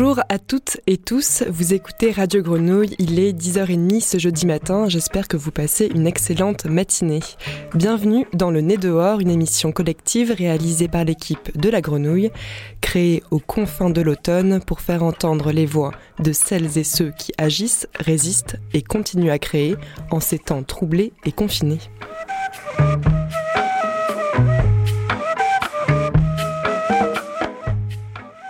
Bonjour à toutes et tous, vous écoutez Radio Grenouille, il est 10h30 ce jeudi matin, j'espère que vous passez une excellente matinée. Bienvenue dans Le Nez dehors, une émission collective réalisée par l'équipe de La Grenouille, créée aux confins de l'automne pour faire entendre les voix de celles et ceux qui agissent, résistent et continuent à créer en ces temps troublés et confinés.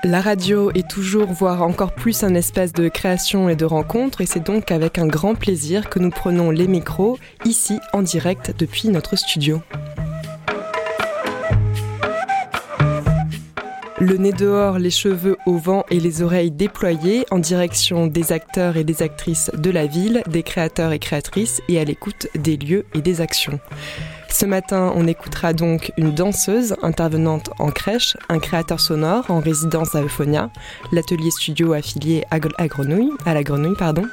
La radio est toujours, voire encore plus, un espace de création et de rencontre, et c'est donc avec un grand plaisir que nous prenons les micros ici en direct depuis notre studio. Le nez dehors, les cheveux au vent et les oreilles déployées en direction des acteurs et des actrices de la ville, des créateurs et créatrices et à l'écoute des lieux et des actions. Ce matin, on écoutera donc une danseuse intervenante en crèche, un créateur sonore en résidence à Euphonia, l'atelier studio affilié à, Grenouille, à la Grenouille, pardon,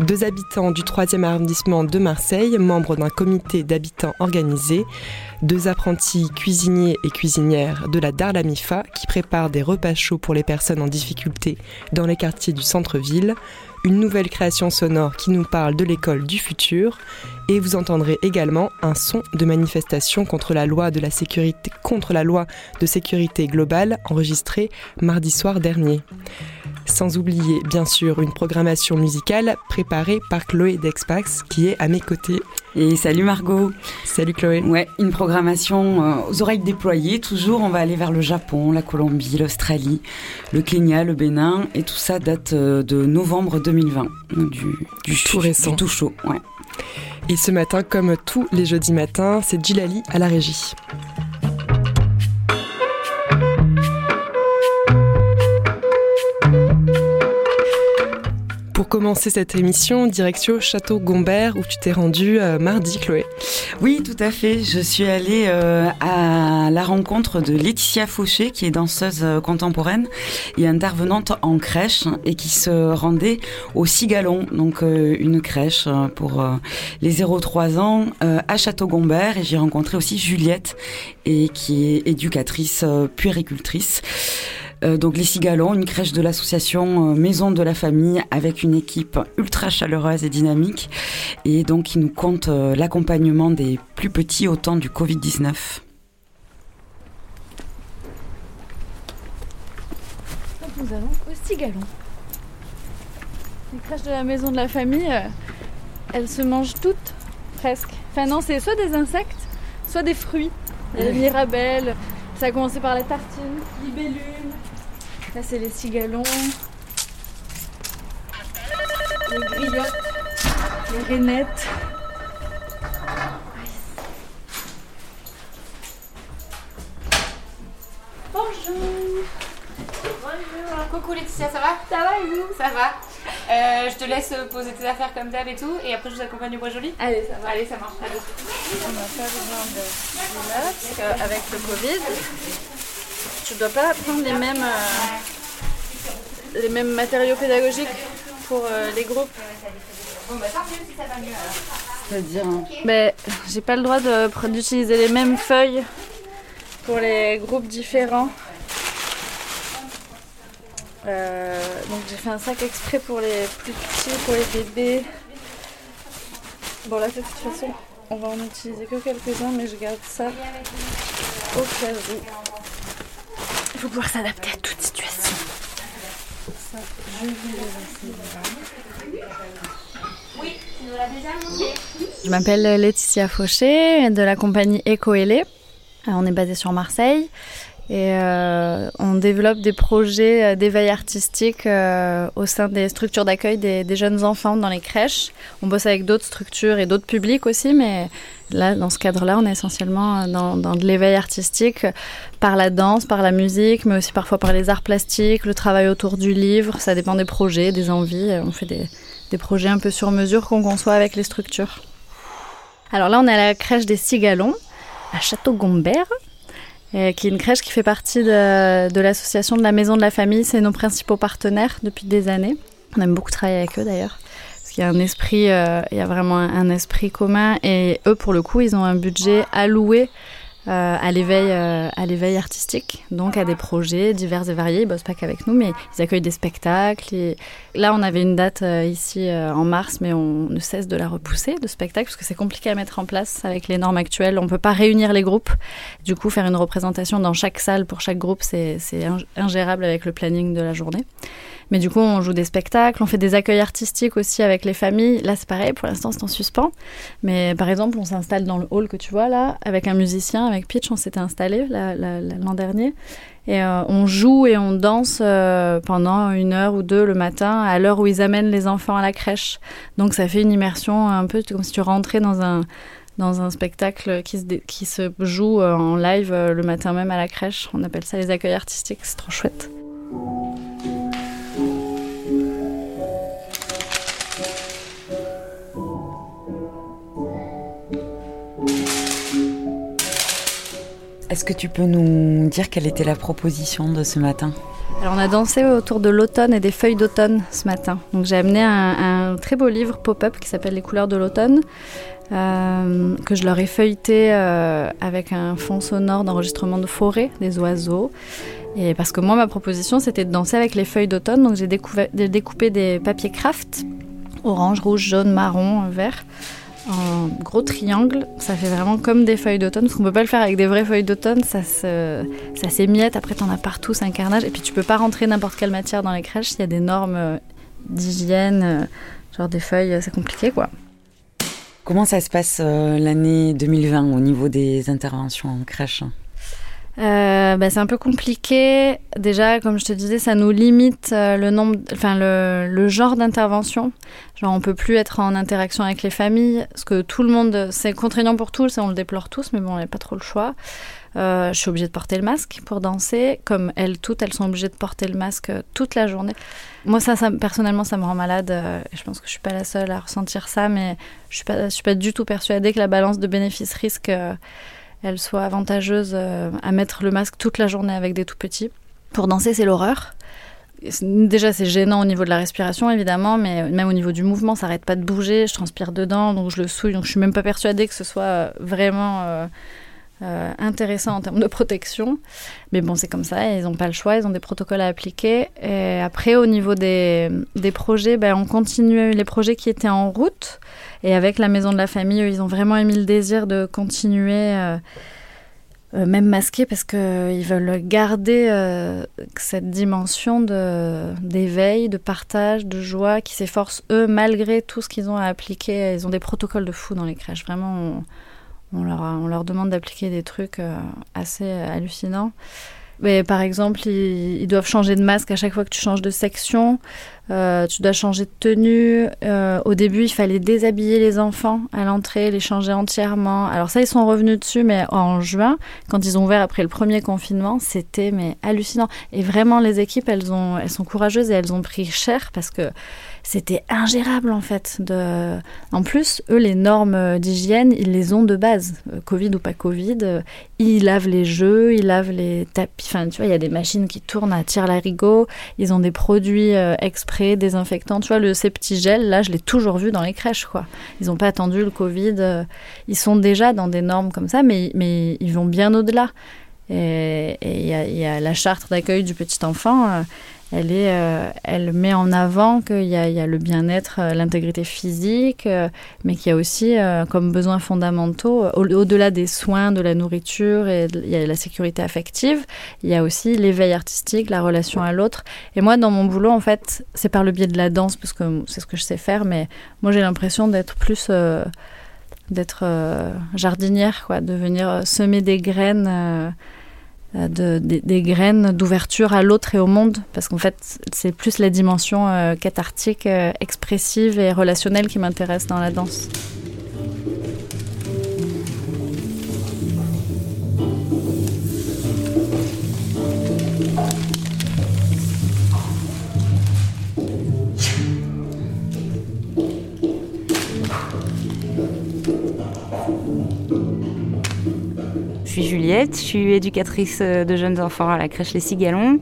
deux habitants du 3e arrondissement de Marseille, membres d'un comité d'habitants organisé, deux apprentis cuisiniers et cuisinières de la Darlamifa qui préparent des repas chauds pour les personnes en difficulté dans les quartiers du centre-ville, une nouvelle création sonore qui nous parle de l'école du futur et vous entendrez également un son de manifestation contre la loi de sécurité contre la loi de sécurité globale enregistré mardi soir dernier. Sans oublier bien sûr une programmation musicale préparée par Chloé Dexpax qui est à mes côtés. Et salut Margot. Salut Chloé. Ouais, une programmation euh, aux oreilles déployées. Toujours, on va aller vers le Japon, la Colombie, l'Australie, le Kenya, le Bénin. Et tout ça date euh, de novembre 2020. Du, du tout récent. Du tout chaud, ouais. Et ce matin, comme tous les jeudis matins, c'est Gilali à la régie. Pour commencer cette émission, direction Château Gombert où tu t'es rendue euh, mardi, Chloé. Oui, tout à fait. Je suis allée euh, à la rencontre de Laetitia Fauché, qui est danseuse euh, contemporaine et intervenante en crèche et qui se rendait au Cigalon, donc une crèche pour les 0-3 ans à Château Gombert. Et j'ai rencontré aussi Juliette, et qui est éducatrice puéricultrice. Euh, donc les Cigalons, une crèche de l'association euh, Maison de la Famille avec une équipe ultra chaleureuse et dynamique et donc qui nous compte euh, l'accompagnement des plus petits au temps du Covid-19. Nous allons au Cigalon. Les crèches de la Maison de la Famille, elles se mangent toutes presque. Enfin non, c'est soit des insectes, soit des fruits. Les mirabelles, ça a commencé par la tartine, libellule, Là, c'est les cigalons, les griottes, les rainettes. Bonjour. Bonjour. Coucou Laetitia, ça va? Ça va et vous? Ça va. Euh, je te laisse poser tes affaires comme d'hab et tout, et après je vous accompagne au bois joli. Allez, ça va. Allez, ça marche. On n'a pas besoin de parce qu'avec le Covid, tu dois pas prendre les mêmes, euh, les mêmes matériaux pédagogiques pour euh, les groupes. C'est-à-dire hein. ben, J'ai pas le droit d'utiliser les mêmes feuilles pour les groupes différents. Euh, donc j'ai fait un sac exprès pour les plus petits, pour les bébés. Bon là de toute façon on va en utiliser que quelques-uns mais je garde ça au cas où faut pouvoir s'adapter à toute situation. je m'appelle Laetitia Fauché de la compagnie Ecoélé. Euh, on est basé sur Marseille et euh, on développe des projets euh, d'éveil artistique au sein des structures d'accueil des, jeunes enfants dans les crèches. On bosse avec d'autres structures et d'autres publics aussi, mais Là, dans ce cadre-là, on est essentiellement dans, de l'éveil artistique par la danse, par la musique, mais aussi parfois par les arts plastiques, le travail autour du livre. Ça dépend des projets, des envies. On fait des, projets un peu sur mesure qu'on conçoit avec les structures. Alors là, on est à la crèche des Cigalons, à Château-Gombert, euh, qui est une crèche qui fait partie de, de l'association de la Maison de la Famille. C'est nos principaux partenaires depuis des années. On aime beaucoup travailler avec eux d'ailleurs. Il y a un esprit, euh, il y a vraiment un, esprit commun et eux, pour le coup, ils ont un budget alloué euh, à l'éveil euh, à l'éveil artistique, donc à des projets divers et variés. Ils bossent pas qu'avec nous, mais ils accueillent des spectacles. Là, on avait une date euh, ici en mars, mais on ne cesse de la repousser, de spectacle, parce que c'est compliqué à mettre en place avec les normes actuelles. On peut pas réunir les groupes. Du coup, faire une représentation dans chaque salle pour chaque groupe, c'est ingérable avec le planning de la journée. Mais du coup, on joue des spectacles, on fait des accueils artistiques aussi avec les familles. Là, c'est pareil, pour l'instant, c'est en suspens. Mais par exemple, on s'installe dans le hall que tu vois là, avec un musicien, avec Pitch, on s'était installé l'an dernier. Et euh, on joue et on danse euh, pendant une heure ou deux le matin, à l'heure où ils amènent les enfants à la crèche. Donc ça fait une immersion un peu comme si tu rentrais dans un, dans un spectacle qui se, qui se joue euh, en live le matin même à la crèche. On appelle ça les accueils artistiques, c'est trop chouette. Est-ce que tu peux nous dire quelle était la proposition de ce matin alors on a dansé autour de l'automne et des feuilles d'automne ce matin. J'ai amené un, très beau livre pop-up qui s'appelle Les couleurs de l'automne, euh, que je leur ai feuilleté euh, avec un fond sonore d'enregistrement de forêt, des oiseaux. Et parce que moi ma proposition c'était de danser avec les feuilles d'automne, donc j'ai découpé des papiers craft, orange, rouge, jaune, marron, vert en gros triangle. Ça fait vraiment comme des feuilles d'automne, parce qu'on peut pas le faire avec des vraies feuilles d'automne, ça s'émiette. Après, t'en as partout, c'est un carnage. Et puis, tu peux pas rentrer n'importe quelle matière dans les crèches. Il y a des normes euh, d'hygiène, euh, genre des feuilles, c'est compliqué, quoi. Comment ça se passe euh, l'année 2020 au niveau des interventions en crèche? Euh, bah, c'est un peu compliqué. Déjà, comme je te disais, ça nous limite euh, le nombre, le, genre d'intervention. Genre, on peut plus être en interaction avec les familles, parce que tout le monde, c'est contraignant pour tous, on le déplore tous, mais bon, on n'a pas trop le choix. Euh, je suis obligée de porter le masque pour danser, comme elles toutes, elles sont obligées de porter le masque toute la journée. Moi, ça, personnellement, ça me rend malade. je pense que je suis pas la seule à ressentir ça, mais je suis suis pas du tout persuadée que la balance de bénéfice-risque elle soit avantageuse euh, à mettre le masque toute la journée avec des tout petits. Pour danser, c'est l'horreur. Déjà, c'est gênant au niveau de la respiration, évidemment, mais même au niveau du mouvement, ça n'arrête pas de bouger. Je transpire dedans, donc je le souille. Donc je suis même pas persuadée que ce soit euh, vraiment euh, intéressant en termes de protection. Mais bon, c'est comme ça. Ils n'ont pas le choix. Ils ont des protocoles à appliquer. Et après, au niveau des, des projets, ben, on continue les projets qui étaient en route. Et avec la maison de la famille, ils ont vraiment émis le désir de continuer, euh, euh, même masqué, parce qu'ils veulent garder euh, cette dimension d'éveil, de, partage, de joie, qui s'efforcent, eux, malgré tout ce qu'ils ont à appliquer. Ils ont des protocoles de fou dans les crèches. Vraiment, on, leur, on leur, demande d'appliquer des trucs assez hallucinants. Mais par exemple, ils, doivent changer de masque à chaque fois que tu changes de section. Euh, tu dois changer de tenue. Euh, au début, il fallait déshabiller les enfants à l'entrée, les changer entièrement. Alors ça, ils sont revenus dessus, mais en juin, quand ils ont ouvert après le premier confinement, c'était mais hallucinant. Et vraiment, les équipes, elles ont, elles sont courageuses et elles ont pris cher parce que c'était ingérable en fait. De... En plus, eux, les normes d'hygiène, ils les ont de base. Euh, Covid ou pas Covid, ils lavent les jeux, ils lavent les tapis. Enfin, tu vois, il y a des machines qui tournent à tir larigot. Ils ont des produits euh, exprès, désinfectants. Tu vois, le septigel, là, je l'ai toujours vu dans les crèches, quoi. Ils n'ont pas attendu le Covid. Ils sont déjà dans des normes comme ça, mais, mais ils vont bien au-delà. Et il y, y, a la charte d'accueil du petit enfant euh, elle met en avant qu'il y, a le bien-être, euh, l'intégrité physique, euh, mais qu'il y a aussi comme besoins fondamentaux, au-delà des soins, de la nourriture et il y a la sécurité affective, il y a aussi l'éveil artistique, la relation à l'autre. Et moi, dans mon boulot, en fait, c'est par le biais de la danse, parce que c'est ce que je sais faire, mais moi, j'ai l'impression d'être plus d'être jardinière, quoi, de venir semer des graines de, des, graines d'ouverture à l'autre et au monde, parce qu'en fait, c'est plus la dimension euh, cathartique, euh, expressive et relationnelle qui m'intéresse dans la danse. Suis Juliette, je suis éducatrice euh, de jeunes enfants à la crèche Les Cigalons.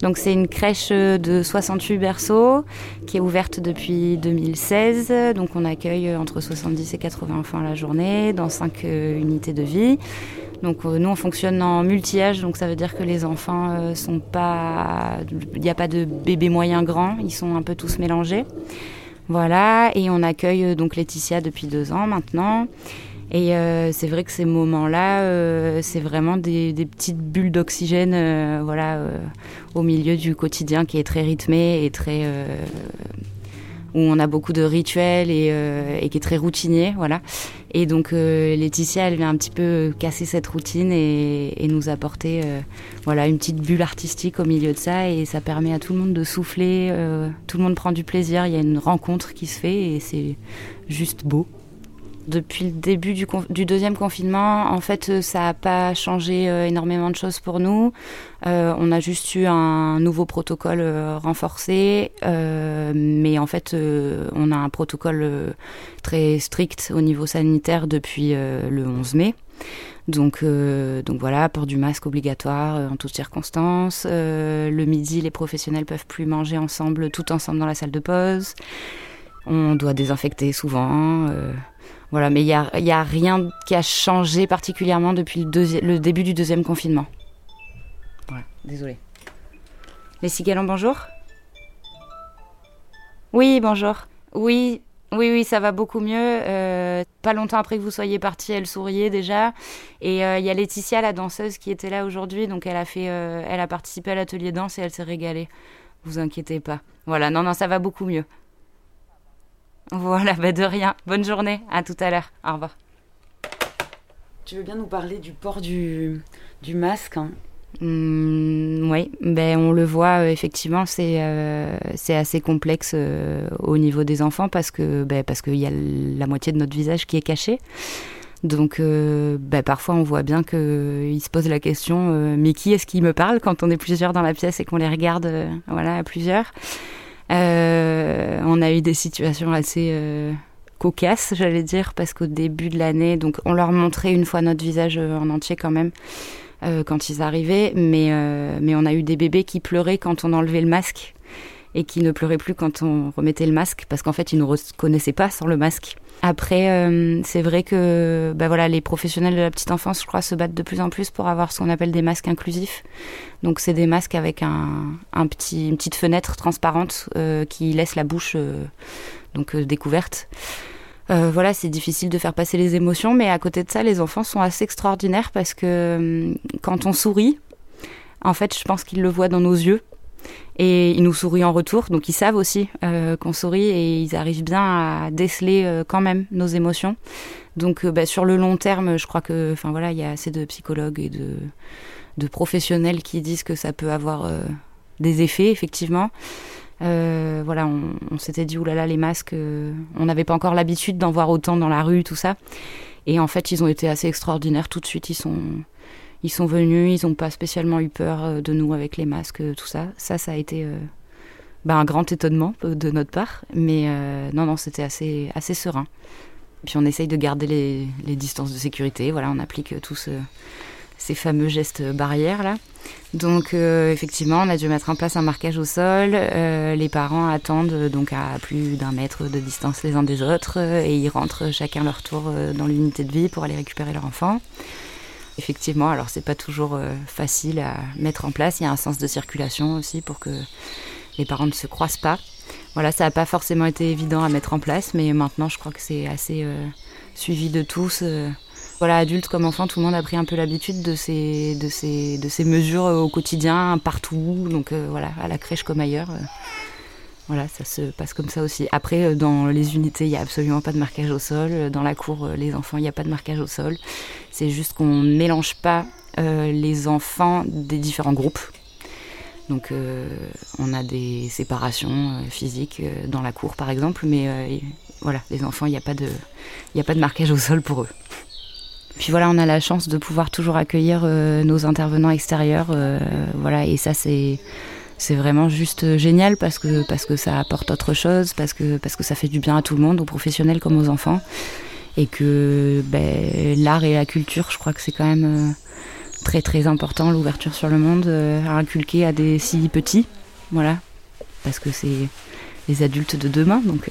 Donc c'est une crèche euh, de 68 berceaux qui est ouverte depuis 2016. Donc on accueille euh, entre 70 et 80 enfants à la journée dans 5 unités de vie. Donc nous on fonctionne en multi-âge, donc ça veut dire que les enfants sont pas, il n'y a pas de bébés moyens grands, ils sont un peu tous mélangés. Voilà, et on accueille donc Laetitia depuis deux ans maintenant. Et euh, c'est vrai que ces moments-là, euh, c'est vraiment des, petites bulles d'oxygène, euh, voilà, au milieu du quotidien qui est très rythmé et très où on a beaucoup de rituels et, qui est très routinier, voilà. Et donc Laetitia, elle vient un petit peu casser cette routine et, et nous apporter, voilà, une petite bulle artistique au milieu de ça et ça permet à tout le monde de souffler. tout le monde prend du plaisir. Il y a une rencontre qui se fait et c'est juste beau. Depuis le début du, deuxième confinement, en fait, euh, ça n'a pas changé euh, énormément de choses pour nous. Euh, on a juste eu un nouveau protocole renforcé, mais en fait, on a un protocole très strict au niveau sanitaire depuis le 11 mai. Donc, donc voilà, port du masque obligatoire en toutes circonstances. le midi, les professionnels peuvent plus manger ensemble, tout ensemble dans la salle de pause. On doit désinfecter souvent. Voilà, mais il n'y a, y a rien qui a changé particulièrement depuis le, le début du deuxième confinement. Voilà, désolé. Les cigalons, bonjour Oui, bonjour. Oui, oui, oui, ça va beaucoup mieux. Euh, pas longtemps après que vous soyez parti, elle souriait déjà. Et euh, il y a Laetitia, la danseuse, qui était là aujourd'hui. Donc elle a fait, euh, elle a participé à l'atelier danse et elle s'est régalée. Vous inquiétez pas. Voilà, non, non, ça va beaucoup mieux. Voilà, bah de rien. Bonne journée, à tout à l'heure. Au revoir. Tu veux bien nous parler du port du, du masque hein? Mmh, oui, ben on le voit euh, effectivement, c'est euh, c'est assez complexe euh, au niveau des enfants parce que ben, parce qu'il y a la moitié de notre visage qui est caché. Donc ben, parfois on voit bien qu'ils se posent la question mais qui est-ce qui me parle quand on est plusieurs dans la pièce et qu'on les regarde voilà à plusieurs? Euh, on a eu des situations assez euh, cocasses, j'allais dire, parce qu'au début de l'année, donc on leur montrait une fois notre visage euh, en entier quand même. quand ils arrivaient, mais, mais on a eu des bébés qui pleuraient quand on enlevait le masque et qui ne pleuraient plus quand on remettait le masque parce qu'en fait ils ne reconnaissaient pas sans le masque. Après, euh, c'est vrai que bah voilà, les professionnels de la petite enfance, je crois, se battent de plus en plus pour avoir ce qu'on appelle des masques inclusifs. Donc, c'est des masques avec un, un, petit, une petite fenêtre transparente euh, qui laisse la bouche euh, donc découverte. voilà, c'est difficile de faire passer les émotions, mais à côté de ça, les enfants sont assez extraordinaires parce que quand on sourit, en fait, je pense qu'ils le voient dans nos yeux et ils nous sourient en retour, donc ils savent aussi euh, qu'on sourit et ils arrivent bien à déceler euh, quand même nos émotions. Donc euh, bah, sur le long terme, je crois que, enfin voilà, il y a assez de psychologues et de, professionnels qui disent que ça peut avoir des effets effectivement. voilà, on, on s'était dit oulala les masques, on n'avait pas encore l'habitude d'en voir autant dans la rue, tout ça. Et en fait, ils ont été assez extraordinaires tout de suite. Ils sont ils sont venus, ils n'ont pas spécialement eu peur euh, de nous avec les masques, euh, tout ça. Ça, ça a été euh, bah, un grand étonnement de notre part. Mais non, non, c'était assez, serein. Puis on essaye de garder les, les distances de sécurité. Voilà, on applique tous ces fameux gestes barrières là. Donc effectivement, on a dû mettre en place un marquage au sol. les parents attendent donc à plus d'un mètre de distance les uns des autres et ils rentrent chacun leur tour dans l'unité de vie pour aller récupérer leur enfant. Effectivement, alors c'est pas toujours euh, facile à mettre en place. Il y a un sens de circulation aussi pour que les parents ne se croisent pas. Voilà, ça n'a pas forcément été évident à mettre en place, mais maintenant je crois que c'est assez euh, suivi de tous. Euh. voilà, adultes comme enfants, tout le monde a pris un peu l'habitude de ces, de, ces, de ces mesures au quotidien, partout, donc voilà, à la crèche comme ailleurs. Voilà, ça se passe comme ça aussi. Après, euh, dans les unités, il n'y a absolument pas de marquage au sol. Euh, dans la cour, euh, les enfants, il n'y a pas de marquage au sol. C'est juste qu'on ne mélange pas les enfants des différents groupes. Donc, on a des séparations physiques dans la cour, par exemple, mais voilà, les enfants, il n'y a, de, a pas de marquage au sol pour eux. Puis voilà, on a la chance de pouvoir toujours accueillir nos intervenants extérieurs. voilà, et ça, c'est c'est vraiment juste euh, génial parce que, parce que ça apporte autre chose, parce que, parce que ça fait du bien à tout le monde, aux professionnels comme aux enfants. Et que ben, l'art et la culture, je crois que c'est quand même euh, très très important, l'ouverture sur le monde, euh, à inculquer à des si petits. Voilà. Parce que c'est les adultes de demain, donc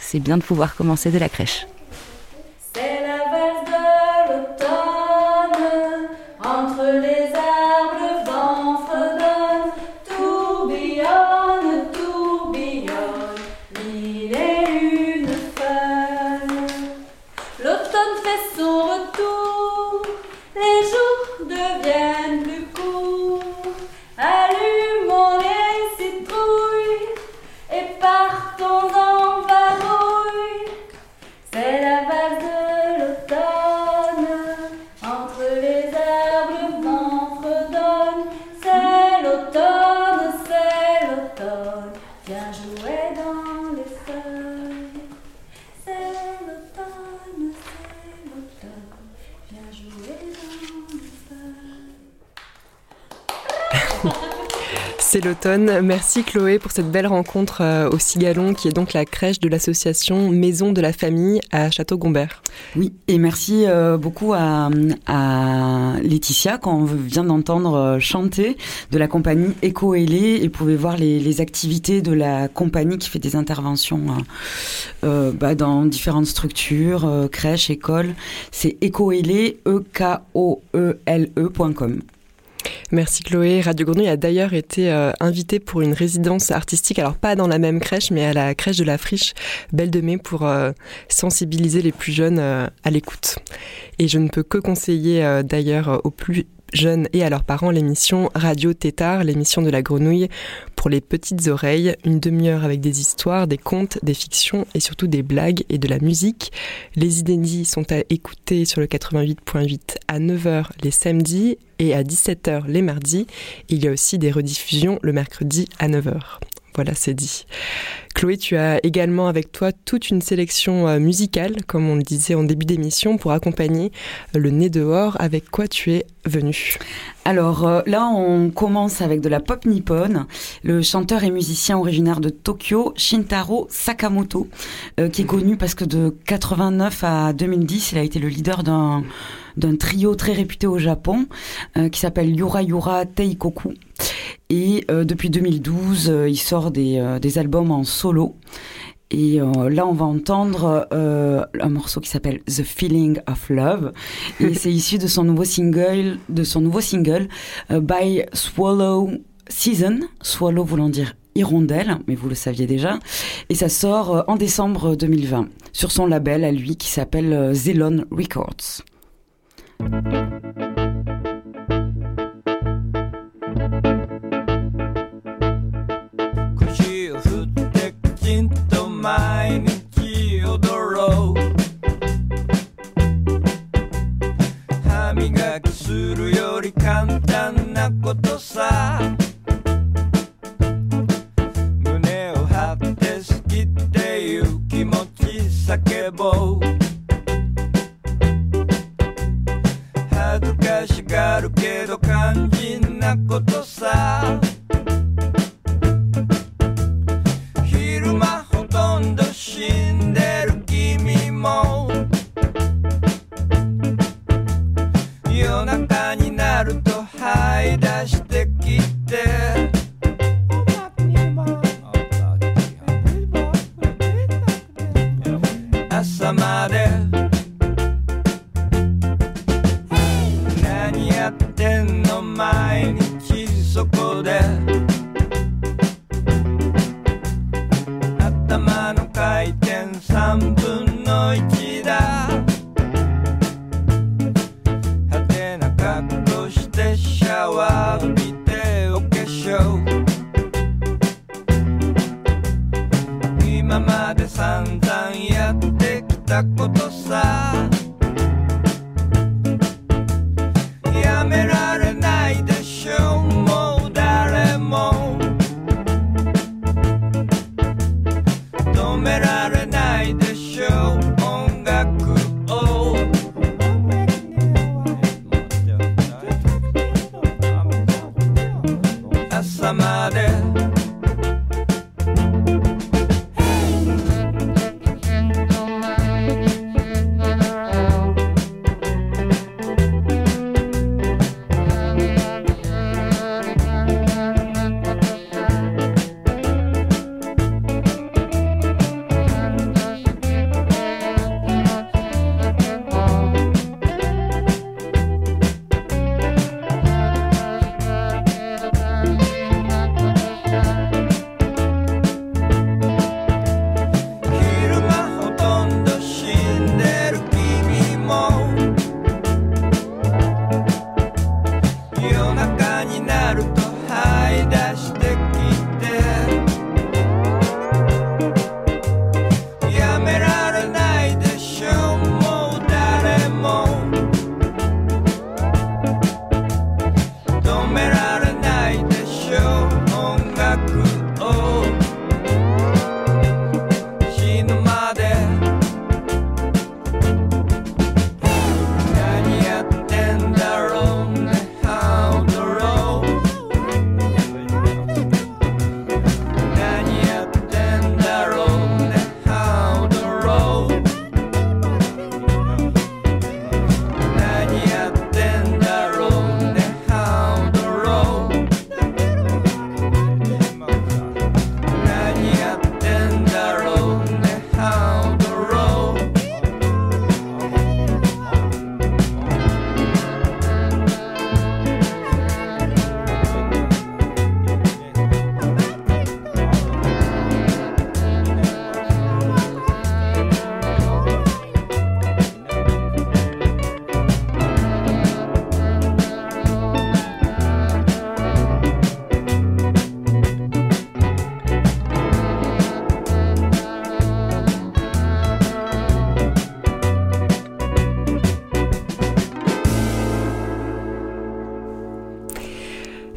c'est bien de pouvoir commencer de la crèche. C'est l'automne. Merci Chloé pour cette belle rencontre euh, au Cigalon, qui est donc la crèche de l'association Maison de la Famille à Château-Gombert. Oui, et merci euh, beaucoup à, Laetitia qu'on vient d'entendre euh, chanter de la compagnie Eco Elé et pouvez voir les, activités de la compagnie qui fait des interventions bah, dans différentes structures, crèches, écoles. C'est ecoele, e k o e l -E Merci Chloé. Radio Grenouille a d'ailleurs été euh, invitée pour une résidence artistique, alors pas dans la même crèche, mais à la crèche de la Friche Belle de Mai pour euh, sensibiliser les plus jeunes euh, à l'écoute. Et je ne peux que conseiller d'ailleurs aux plus jeunes et à leurs parents l'émission Radio Tétard, l'émission de la grenouille pour les petites oreilles, une demi-heure avec des histoires, des contes, des fictions et surtout des blagues et de la musique. Les inédits sont à écouter sur le 88.8 à 9h les samedis et à 17h les mardis. Il y a aussi des rediffusions le mercredi à 9h. Voilà, c'est dit. Chloé, tu as également avec toi toute une sélection euh, musicale, comme on le disait en début d'émission, pour accompagner euh, le nez dehors. Avec quoi tu es venu Alors euh, là, on commence avec de la pop nippone. Le chanteur et musicien originaire de Tokyo, Shintaro Sakamoto, qui est connu parce que de 89 à 2010, il a été le leader d'un trio très réputé au Japon qui s'appelle Yura Yura Teikoku. Et euh, depuis 2012, euh, il sort euh, des, albums en solo. Et là, on va entendre un morceau qui s'appelle The Feeling of Love. Et c'est issu de son nouveau single, de son nouveau single By Swallow Season. Swallow voulant dire hirondelle, mais vous le saviez déjà. Et ça sort en décembre 2020 sur son label à lui qui s'appelle Zelon Records. さ。胸を張って好きっていう気持ち叫ぼう。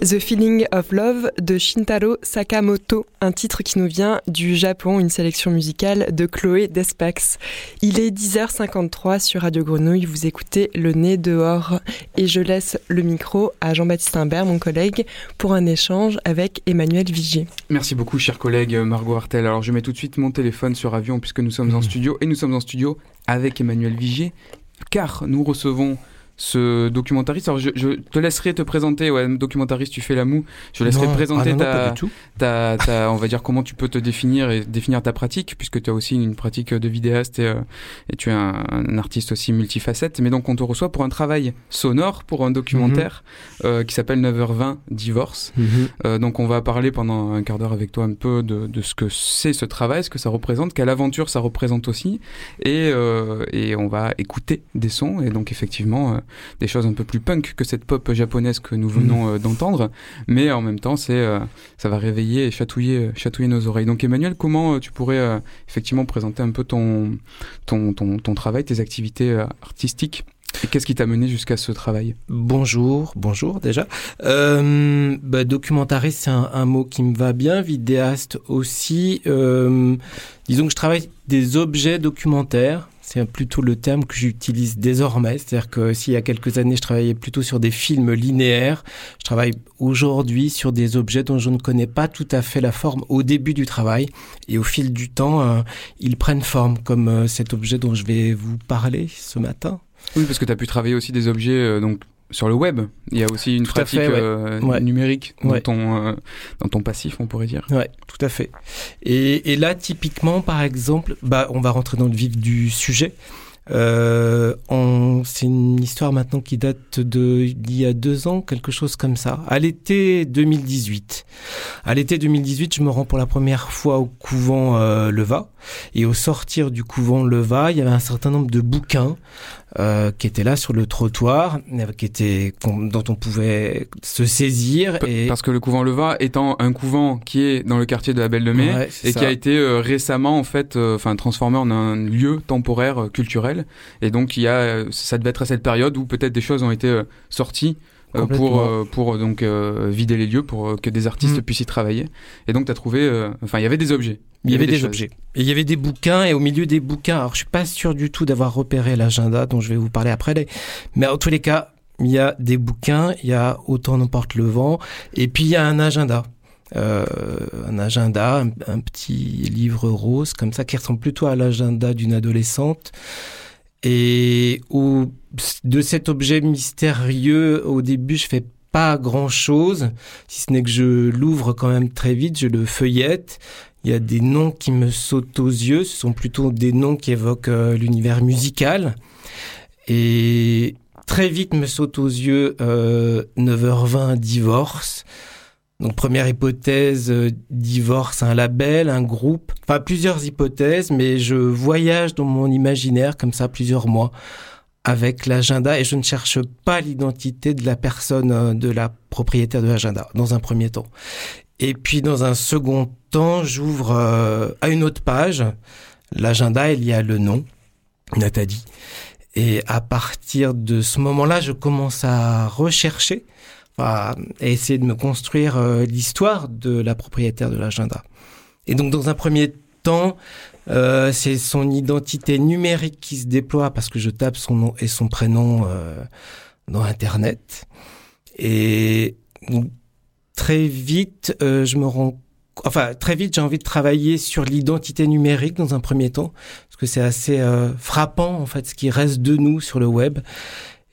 The Feeling of Love de Shintaro Sakamoto, un titre qui nous vient du Japon, une sélection musicale de Chloé Despax. Il est 10h53 sur Radio Grenouille, vous écoutez Le Nez dehors et je laisse le micro à Jean-Baptiste Imbert, mon collègue, pour un échange avec Emmanuel Vigier. Merci beaucoup, cher collègue Margot Artel. Alors je mets tout de suite mon téléphone sur avion puisque nous sommes en studio et nous sommes en studio avec Emmanuel Vigier car nous recevons ce documentariste. Alors, je, te laisserai te présenter, ouais, documentariste, tu fais la moue. Je laisserai te présenter ah ta, ta, on va dire comment tu peux te définir et définir ta pratique, puisque tu as aussi une pratique de vidéaste et, euh, et tu es un, artiste aussi multifacette. Mais donc, on te reçoit pour un travail sonore, pour un documentaire mhm. euh, qui s'appelle 9h20 Divorce. Mhm. Euh, donc, on va parler pendant un quart d'heure avec toi un peu de, de ce que c'est ce travail, ce que ça représente, quelle aventure ça représente aussi, et, et on va écouter des sons. Et donc, effectivement des choses un peu plus punk que cette pop japonaise que nous venons mhm. euh, d'entendre, mais en même temps, c'est euh, ça va réveiller et chatouiller, euh, chatouiller nos oreilles. Donc Emmanuel, comment tu pourrais effectivement présenter un peu ton, ton, ton, ton travail, tes activités artistiques? Et qu'est-ce qui t'a mené jusqu'à ce travail? Bonjour, bonjour déjà. Euh, bah, documentariste, c'est un, mot qui me va bien. Vidéaste aussi. disons que je travaille des objets documentaires. C'est plutôt le terme que j'utilise désormais. C'est-à-dire que s'il y a quelques années, je travaillais plutôt sur des films linéaires, je travaille aujourd'hui sur des objets dont je ne connais pas tout à fait la forme au début du travail. Et au fil du temps, euh, ils prennent forme, comme euh, cet objet dont je vais vous parler ce matin. Oui, parce que tu as pu travailler aussi des objets euh, donc sur le web. Il y a aussi une pratique euh, numérique dans, ton, euh, dans ton passif, on pourrait dire. Ouais, tout à fait. Et, et, là, typiquement, par exemple, bah, on va rentrer dans le vif du sujet. Euh, c'est une histoire maintenant qui date de d'il y a deux ans, quelque chose comme ça. À l'été 2018. À l'été 2018, je me rends pour la première fois au couvent euh, Leva. Et au sortir du couvent Leva, il y avait un certain nombre de bouquins euh, qui étaient là sur le trottoir, qui étaient dont on pouvait se saisir. Et... Parce que le couvent Leva étant un couvent qui est dans le quartier de la Belle de Mai et qui a été euh, récemment en fait, euh, enfin transformé en un lieu temporaire culturel. Et donc il y a, ça devait être à cette période où peut-être des choses ont été sorties pour pour donc vider les lieux pour que des artistes mm. puissent y travailler et donc tu as trouvé enfin il y avait des objets il y, avait, des, objets. Et il y avait des bouquins, et au milieu des bouquins, alors je suis pas sûr du tout d'avoir repéré l'agenda dont je vais vous parler après, mais en tous les cas, il y a des bouquins, il y a Autant n'emporte le vent, et puis il y a un agenda. Euh, un agenda, un, petit livre rose comme ça qui ressemble plutôt à l'agenda d'une adolescente. Et de cet objet mystérieux, au début, je fais pas grand chose, si ce n'est que je l'ouvre quand même très vite, je le feuillette, il y a des noms qui me sautent aux yeux. Ce sont plutôt des noms qui évoquent euh, l'univers musical. Et très vite me saute aux yeux 9h20 euh, divorce. Donc première hypothèse, euh, divorce, un label, un groupe, enfin plusieurs hypothèses, mais je voyage dans mon imaginaire comme ça plusieurs mois avec l'agenda et je ne cherche pas l'identité de la personne, de la propriétaire de l'agenda dans un premier temps. Et puis dans un second temps, j'ouvre euh, à une autre page l'agenda, il y a le nom, Nathalie. Et à partir de ce moment-là, je commence à rechercher, à essayer de me construire euh, l'histoire de la propriétaire de l'agenda. Et donc dans un premier temps, euh, c'est son identité numérique qui se déploie parce que je tape son nom et son prénom dans Internet. Et très vite, euh, je me rends enfin très vite j'ai envie de travailler sur l'identité numérique dans un premier temps parce que c'est assez euh, frappant en fait ce qui reste de nous sur le web.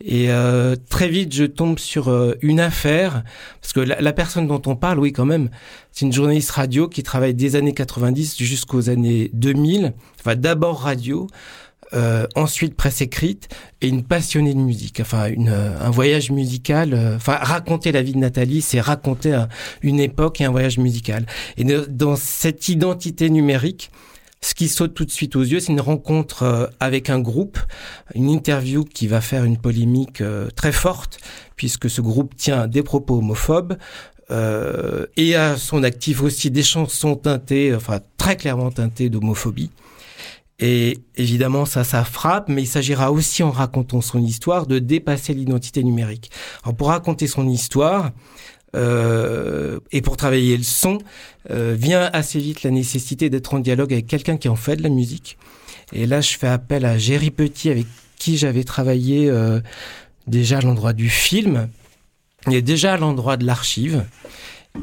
Et euh, très vite je tombe sur une affaire parce que la, la, personne dont on parle oui quand même c'est une journaliste radio qui travaille des années 90 jusqu'aux années 2000 enfin d'abord radio euh, ensuite presse écrite et une passionnée de musique. Enfin, une, euh, un voyage musical. Euh, enfin, raconter la vie de Nathalie, c'est raconter une époque et un voyage musical. Et dans cette identité numérique, ce qui saute tout de suite aux yeux, c'est une rencontre avec un groupe, une interview qui va faire une polémique très forte, puisque ce groupe tient des propos homophobes, euh, et à son actif aussi des chansons teintées, enfin très clairement teintées d'homophobie. Et évidemment, ça, ça frappe, mais il s'agira aussi, en racontant son histoire, de dépasser l'identité numérique. Alors, pour raconter son histoire, euh, et pour travailler le son, euh, vient assez vite la nécessité d'être en dialogue avec quelqu'un qui en fait de la musique. Et là, je fais appel à Géry Petit, avec qui j'avais travaillé euh, déjà à l'endroit du film, et déjà à l'endroit de l'archive.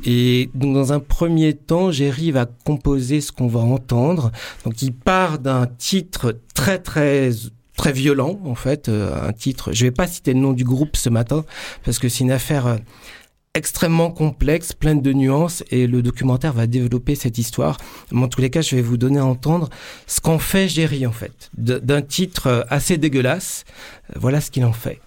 Et donc dans un premier temps, Géry va composer ce qu'on va entendre. Donc il part d'un titre très très très violent en fait, euh, un titre. Je vais pas citer le nom du groupe ce matin parce que c'est une affaire euh, extrêmement complexe, pleine de nuances, et le documentaire va développer cette histoire. Mais en tous les cas, je vais vous donner à entendre ce qu'en fait Géry, en fait. D'un titre euh, assez dégueulasse, voilà ce qu'il en fait.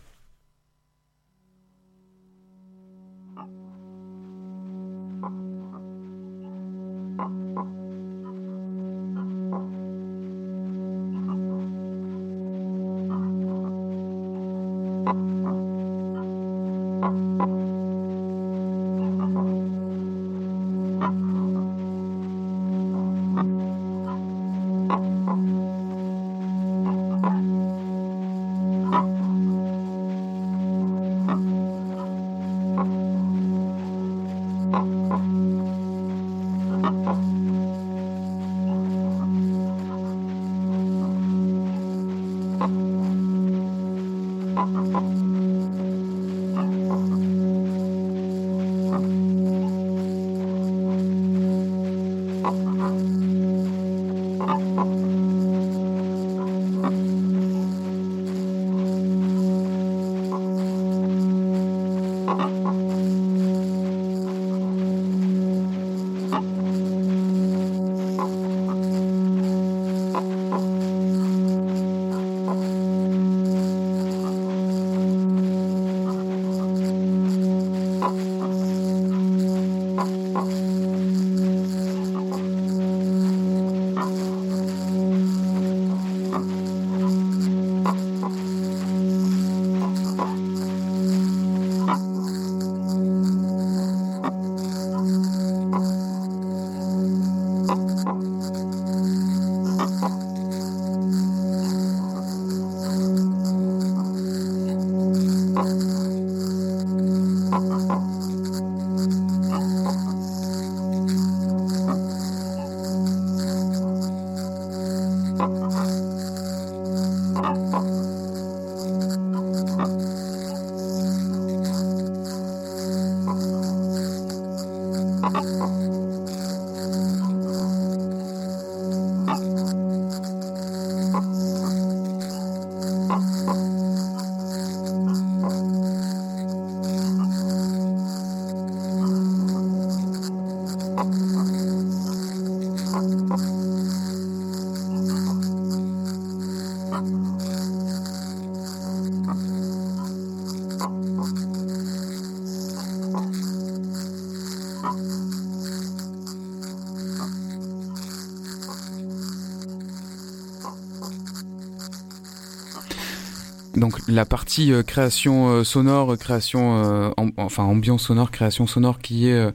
Donc la partie euh, création euh, sonore, création, euh, enfin ambiance sonore, création sonore qui est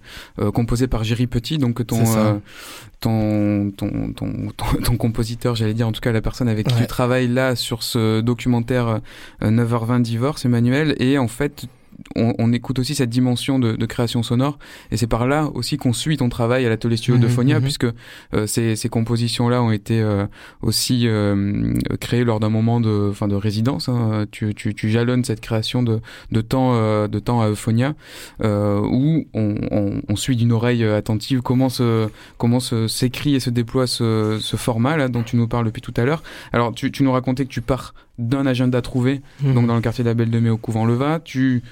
composée par Géry Petit, donc ton, ton, ton, ton, ton, compositeur, j'allais dire en tout cas la personne avec qui tu travailles là sur ce documentaire 9h20 divorce, Emmanuel, et en fait on, écoute aussi cette dimension de, création sonore et c'est par là aussi qu'on suit ton travail à l'atelier studio de mhm, Phonia mhm. puisque euh, ces, compositions là ont été euh, aussi euh, créées lors d'un moment de fin de résidence hein. tu, tu, jalonnes cette création de, de temps de temps à Euphonia où on, suit d'une oreille attentive comment se comment s'écrit et se déploie ce, format là dont tu nous parles depuis tout à l'heure alors tu, nous racontais que tu pars d'un agenda trouvé mhm. donc dans le quartier de la Belle de Mai au couvent Leva tu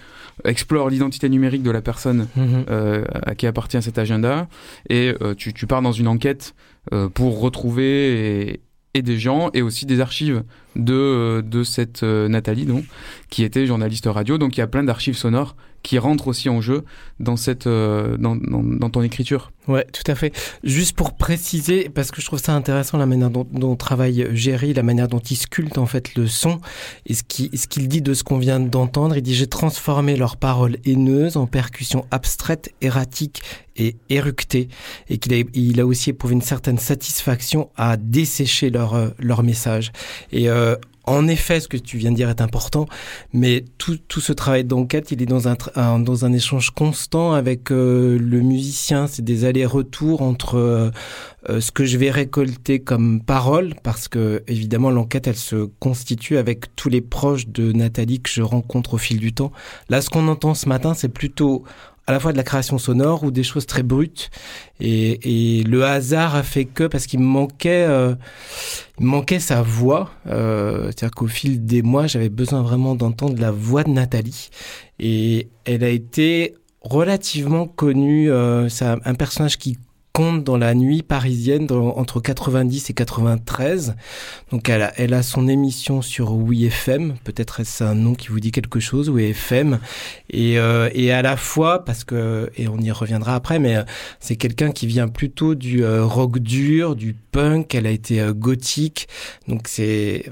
explore l'identité numérique de la personne mhm. euh, à qui appartient cet agenda et euh, tu, tu, pars dans une enquête euh, pour retrouver et, et, des gens et aussi des archives de, de cette Nathalie donc, qui était journaliste radio. Donc il y a plein d'archives sonores qui rentrent aussi en jeu dans, cette, dans, dans, dans ton écriture. Ouais, tout à fait. Juste pour préciser, parce que je trouve ça intéressant la manière dont, travaille Jerry, la manière dont il sculpte en fait le son, et ce qu'il ce qu'il dit de ce qu'on vient d'entendre. Il dit j'ai transformé leurs paroles haineuses en percussions abstraites, erratiques et éructées, et qu'il a, il a aussi éprouvé une certaine satisfaction à dessécher leur euh, leur message. Et, euh, en effet, ce que tu viens de dire est important, mais tout, ce travail d'enquête, il est dans un, dans un échange constant avec euh, le musicien. C'est des allers-retours entre euh, euh, ce que je vais récolter comme parole, parce que évidemment l'enquête, elle se constitue avec tous les proches de Nathalie que je rencontre au fil du temps. Là, ce qu'on entend ce matin, c'est plutôt à la fois de la création sonore ou des choses très brutes. Et, et le hasard a fait que, parce qu'il me manquait, euh, manquait sa voix. Euh, C'est-à-dire qu'au fil des mois, j'avais besoin vraiment d'entendre la voix de Nathalie. Et elle a été relativement connue. Euh, c'est un personnage qui compte dans la nuit parisienne entre 90 et 93. Donc elle a, elle a son émission sur Oui FM, peut-être est-ce un nom qui vous dit quelque chose, Oui FM. Et, euh, et à la fois, parce que, et on y reviendra après, mais euh, c'est quelqu'un qui vient plutôt du euh, rock dur, du punk, elle a été gothique. Donc c'est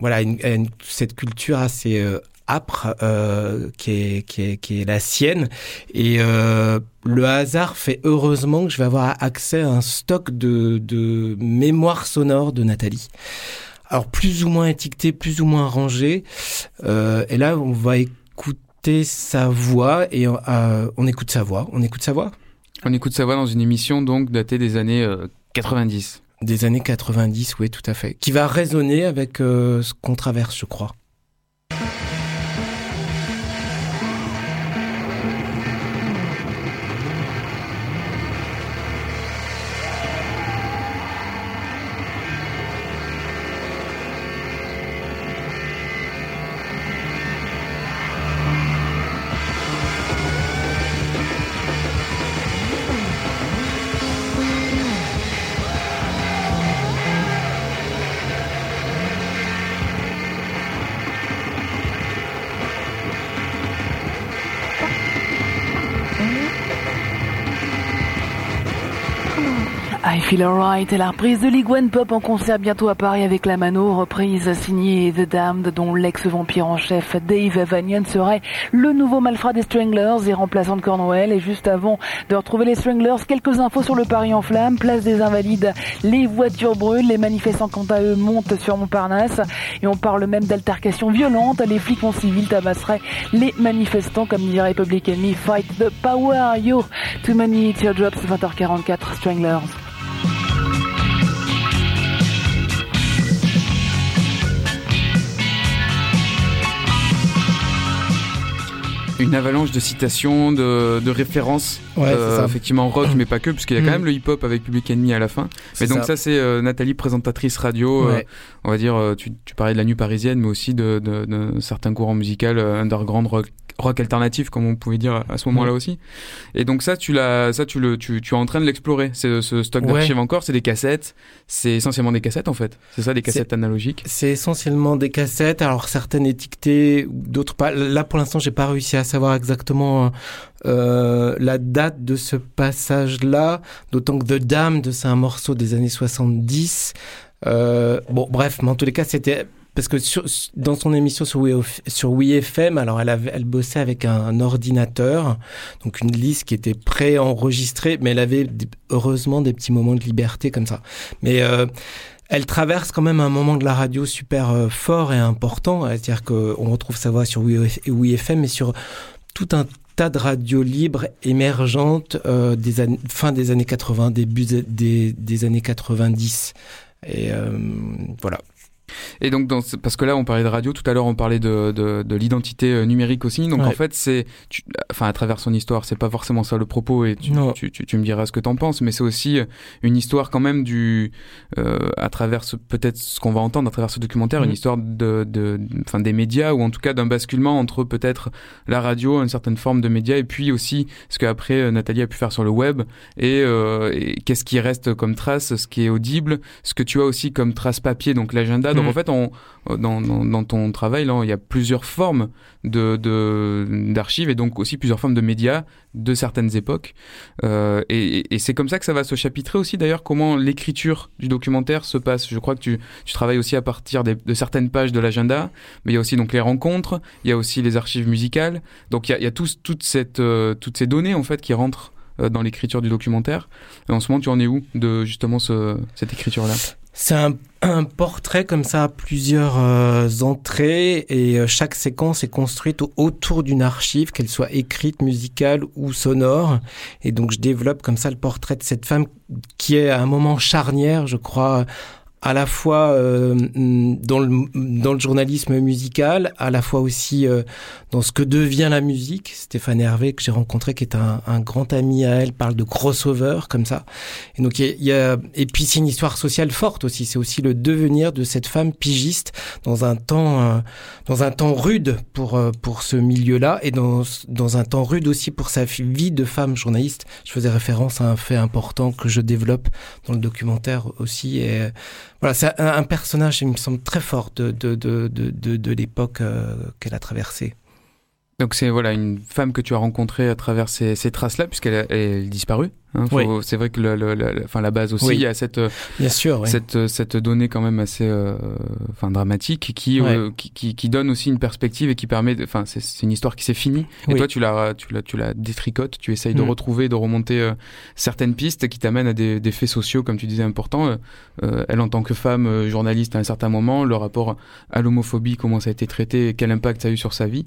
voilà une, une, cette culture assez âpre euh, qui, est, qui, est, qui est la sienne. Et euh, le hasard fait heureusement que je vais avoir accès à un stock de, de mémoire sonore de Nathalie. Alors plus ou moins étiqueté, plus ou moins rangé. Euh, et là, on va écouter sa voix et euh, on écoute sa voix. On écoute sa voix? On écoute sa voix dans une émission donc datée des années 90. Euh, des années 90, oui, tout à fait. Qui va résonner avec euh, ce qu'on traverse, je crois. Feel Alright la reprise de l'Iguane Pop en concert bientôt à Paris avec la Mano, reprise signée The Damned dont l'ex-vampire en chef Dave Vanian serait le nouveau malfrat des Stranglers et remplaçant de Cornwell. Et juste avant de retrouver les Stranglers, quelques infos sur le Paris en flammes, place des Invalides, les voitures brûlent, les manifestants quant à eux montent sur Montparnasse et on parle même d'altercations violentes, les flics en civil tabasseraient les manifestants comme dirait Public Enemy, fight the power, yo, too many teardrops, 20h44, Stranglers. Une avalanche de citations, de, de références, ouais, euh, effectivement rock, mais pas que, puisqu'il y a quand même le hip-hop avec Public Enemy à la fin. Mais donc ça, ça c'est euh, Nathalie, présentatrice radio. Ouais. Euh, on va dire, tu, tu parlais de la nuit parisienne, mais aussi de, de, de certains courants musicaux underground rock rock alternatif comme on pouvait dire à ce moment-là aussi. Et donc ça tu l'as ça tu le tu, tu es en train de l'explorer. C'est ce stock ouais. d'archives encore, c'est des cassettes, c'est essentiellement des cassettes en fait. C'est ça des cassettes analogiques. C'est essentiellement des cassettes, alors certaines étiquetées, d'autres pas. Là pour l'instant, j'ai pas réussi à savoir exactement euh, la date de ce passage-là, d'autant que The Damned, c'est un morceau des années 70. Euh, bon, bref, mais en tous les cas, c'était parce que dans son émission sur FM, alors elle, bossait avec un, ordinateur, donc une liste qui était pré-enregistrée, mais elle avait heureusement des petits moments de liberté comme ça. Mais euh, elle traverse quand même un moment de la radio super euh, fort et important, c'est-à-dire qu'on retrouve sa voix sur We FM, mais sur tout un tas de radios libres émergentes euh, des fin des années 80, début des, années 90. Et voilà. Et donc, dans, parce que là, on parlait de radio, tout à l'heure, on parlait de, de, de l'identité numérique aussi. Donc, ouais. en fait, c'est, enfin, à travers son histoire, c'est pas forcément ça le propos, et tu, tu, tu, tu, me diras ce que t'en penses, mais c'est aussi une histoire quand même du, euh, à travers peut-être ce qu'on va entendre à travers ce documentaire, mmh. une histoire de, de, enfin, des médias, ou en tout cas d'un basculement entre peut-être la radio, une certaine forme de médias, et puis aussi ce qu'après Nathalie a pu faire sur le web, et, euh, et qu'est-ce qui reste comme trace, ce qui est audible, ce que tu as aussi comme trace papier, donc l'agenda. Donc, mmh. en fait, on, dans, dans, dans, ton travail, là, il y a plusieurs formes de, d'archives et donc aussi plusieurs formes de médias de certaines époques. Euh, et, et c'est comme ça que ça va se chapitrer aussi, d'ailleurs, comment l'écriture du documentaire se passe. Je crois que tu, tu travailles aussi à partir des, de certaines pages de l'agenda, mais il y a aussi donc les rencontres, il y a aussi les archives musicales. Donc il y a, il y a tout, toute cette, euh, toutes ces données, en fait, qui rentrent euh, dans l'écriture du documentaire. Et en ce moment, tu en es où de justement ce, cette écriture-là? C'est un, portrait comme ça à plusieurs euh, entrées et euh, chaque séquence est construite autour d'une archive, qu'elle soit écrite, musicale ou sonore. Et donc je développe comme ça le portrait de cette femme qui est à un moment charnière, je crois, à la fois euh, dans, le, dans le journalisme musical, à la fois aussi euh, dans ce que devient la musique. Stéphane Hervé, que j'ai rencontré, qui est un, un, grand ami à elle, parle de crossover comme ça. Et donc il y, a, et puis c'est une histoire sociale forte aussi. C'est aussi le devenir de cette femme pigiste dans un temps euh, dans un temps rude pour euh, pour ce milieu-là et dans dans un temps rude aussi pour sa vie de femme journaliste. Je faisais référence à un fait important que je développe dans le documentaire aussi et voilà, c'est un, personnage, il me semble, très fort de, de, de, de, de l'époque euh, qu'elle a traversée. Donc c'est voilà une femme que tu as rencontrée à travers ces, ces traces-là, puisqu'elle est disparue. Hein, oui. C'est vrai que le, le, le, enfin, la base aussi, oui. il y a cette, Bien sûr, oui. cette, cette donnée quand même assez euh, enfin, dramatique qui, ouais. euh, qui, qui, qui, donne aussi une perspective et qui permet, enfin c'est une histoire qui s'est finie. Et toi tu la, tu la, tu la détricotes, tu essayes de mm. retrouver, de remonter euh, certaines pistes qui t'amènent à des, des, faits sociaux, comme tu disais, importants. Euh, elle en tant que femme euh, journaliste à un certain moment, le rapport à l'homophobie, comment ça a été traité, quel impact ça a eu sur sa vie.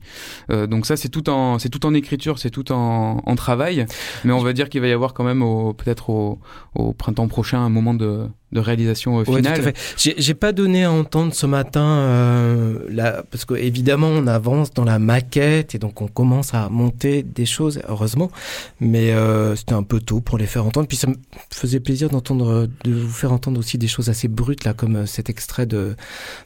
Euh, donc ça c'est tout en, c'est tout en écriture, c'est tout en, en travail. Mais on va dire qu'il va y avoir quand même peut-être au, printemps prochain un moment de, de réalisation euh, finale. Ouais, J'ai pas donné à entendre ce matin, euh, la, parce que évidemment on avance dans la maquette et donc on commence à monter des choses, heureusement, mais euh, c'était un peu tôt pour les faire entendre. Puis ça me faisait plaisir d'entendre, de vous faire entendre aussi des choses assez brutes là, comme cet extrait de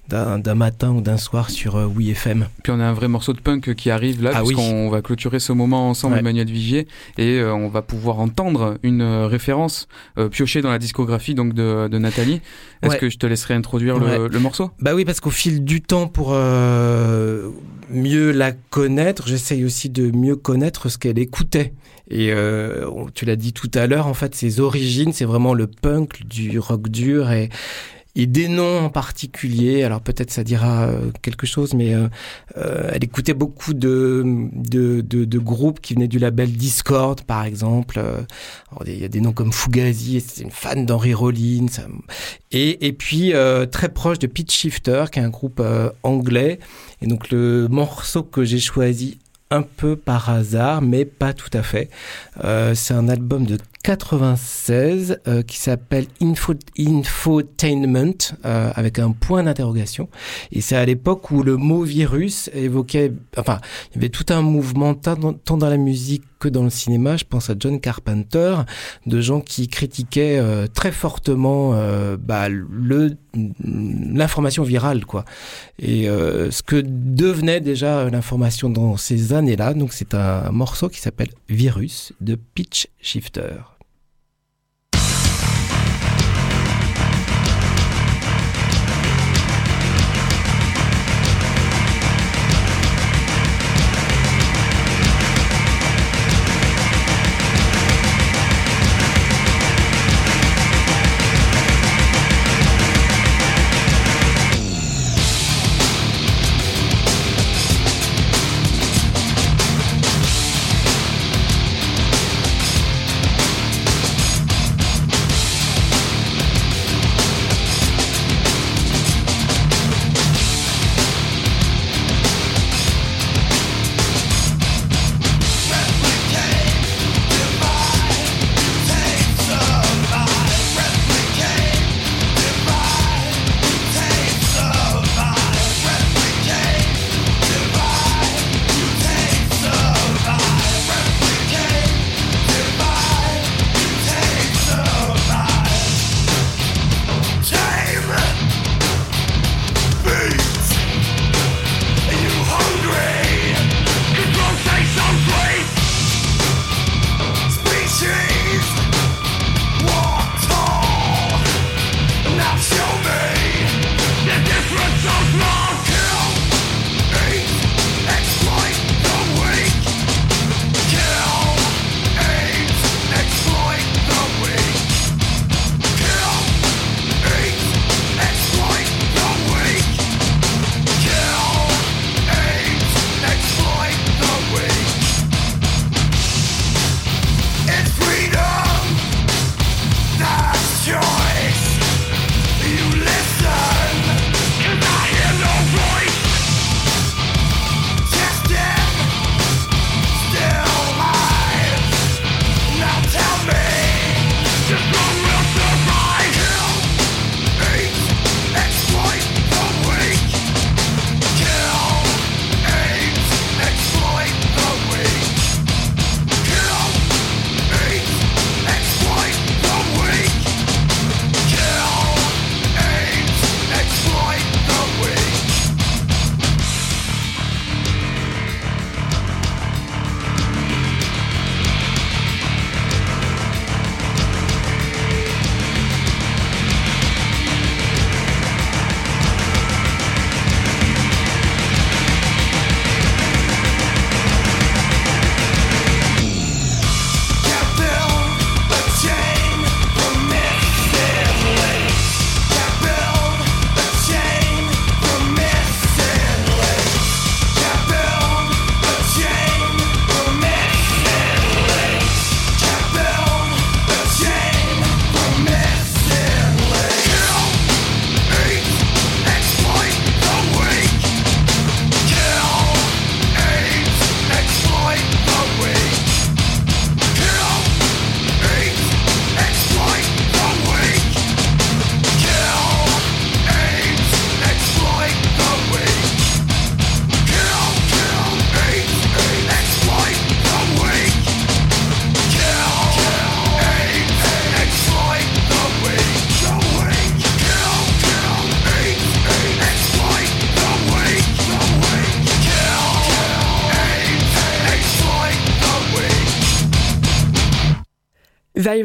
d'un matin ou d'un soir sur euh, Oui FM. Puis on a un vrai morceau de punk qui arrive là, ah, puisqu'on oui. va clôturer ce moment ensemble, ouais. Emmanuel Vigier, et euh, on va pouvoir entendre une euh, référence piochée dans la discographie donc de, de Nathalie. Est-ce ouais. que je te laisserai introduire le, morceau? Bah oui, parce qu'au fil du temps, pour euh, mieux la connaître, j'essaye aussi de mieux connaître ce qu'elle écoutait. Et euh, tu l'as dit tout à l'heure, en fait, ses origines, c'est vraiment le punk, du rock dur et, et des noms en particulier. Alors peut-être ça dira euh, quelque chose, mais euh, euh, elle écoutait beaucoup de, de, groupes qui venaient du label Discord, par exemple. il y a des noms comme Fugazi, c'est une fan d'Henry Rollins. Et, et puis très proche de Pitch Shifter, qui est un groupe anglais. Et donc le morceau que j'ai choisi un peu par hasard, mais pas tout à fait. C'est un album de 96 euh, qui s'appelle Info, Infotainment euh, avec un point d'interrogation. Et c'est à l'époque où le mot virus évoquait, enfin, il y avait tout un mouvement tant dans, la musique que dans le cinéma. Je pense à John Carpenter, de gens qui critiquaient euh, très fortement euh, bah, le l'information virale, quoi. Et euh, ce que devenait déjà l'information dans ces années-là. Donc c'est un morceau qui s'appelle Virus de Pitch Shifter.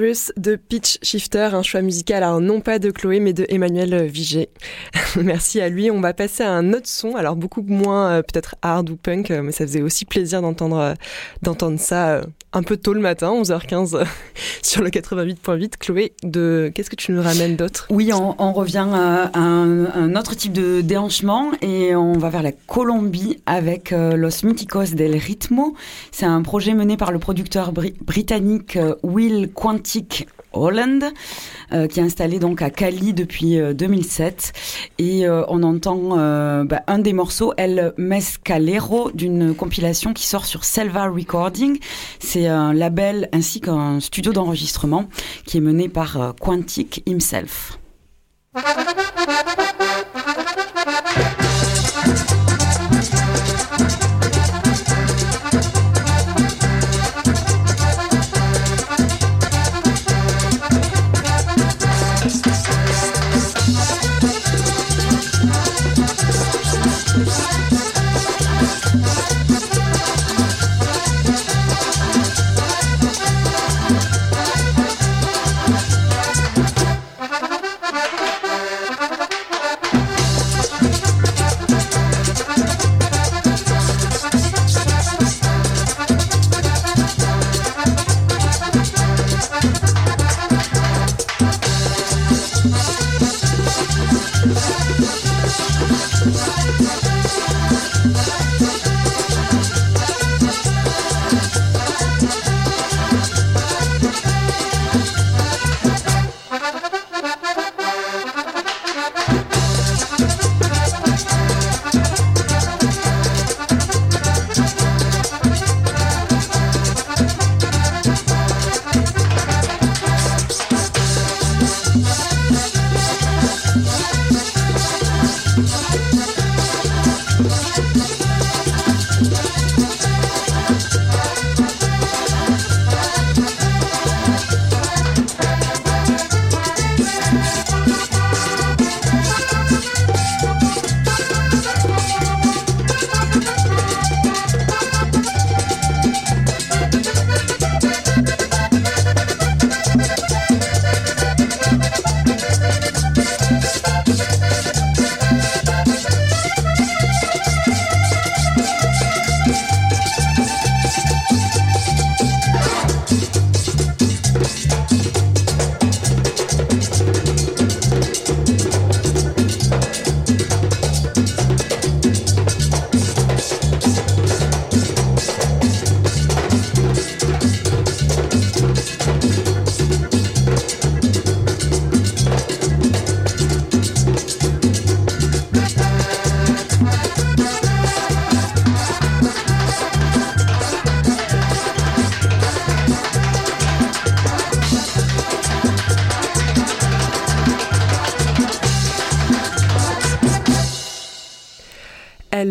De Pitch Shifter, un choix musical, alors non pas de Chloé mais de Emmanuel Vigé. Merci à lui. On va passer à un autre son, alors beaucoup moins euh, peut-être hard ou punk, euh, mais ça faisait aussi plaisir d'entendre euh, d'entendre ça un peu tôt le matin, 11h15 sur le 88.8. Chloé, de qu'est-ce que tu nous ramènes d'autre? Oui, on, revient à un, autre type de déhanchement et on va vers la Colombie avec Los Míticos del Ritmo. C'est un projet mené par le producteur britannique Will Quantic Holland, euh, qui est installé donc à Cali depuis 2007. Euh, Et euh, on entend bah, un des morceaux, El Mescalero, d'une compilation qui sort sur Selva Recording. C'est un label ainsi qu'un studio d'enregistrement qui est mené par Quantic himself.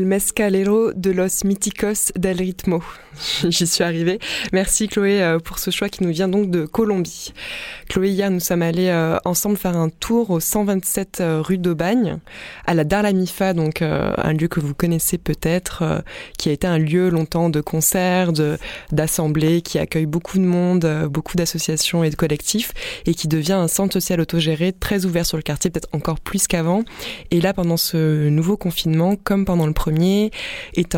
Mescalero de los Míticos del Ritmo. J'y suis arrivée. Merci Chloé euh, pour ce choix qui nous vient donc de Colombie. Chloé, hier nous sommes allés euh, ensemble faire un tour au 127 euh, rue d'Aubagne, à la Darlamifa, donc un lieu que vous connaissez peut-être, qui a été un lieu longtemps de concerts, d'assemblées, qui accueille beaucoup de monde, beaucoup d'associations et de collectifs, et qui devient un centre social autogéré très ouvert sur le quartier, peut-être encore plus qu'avant. Et là, pendant ce nouveau confinement, comme pendant le premier,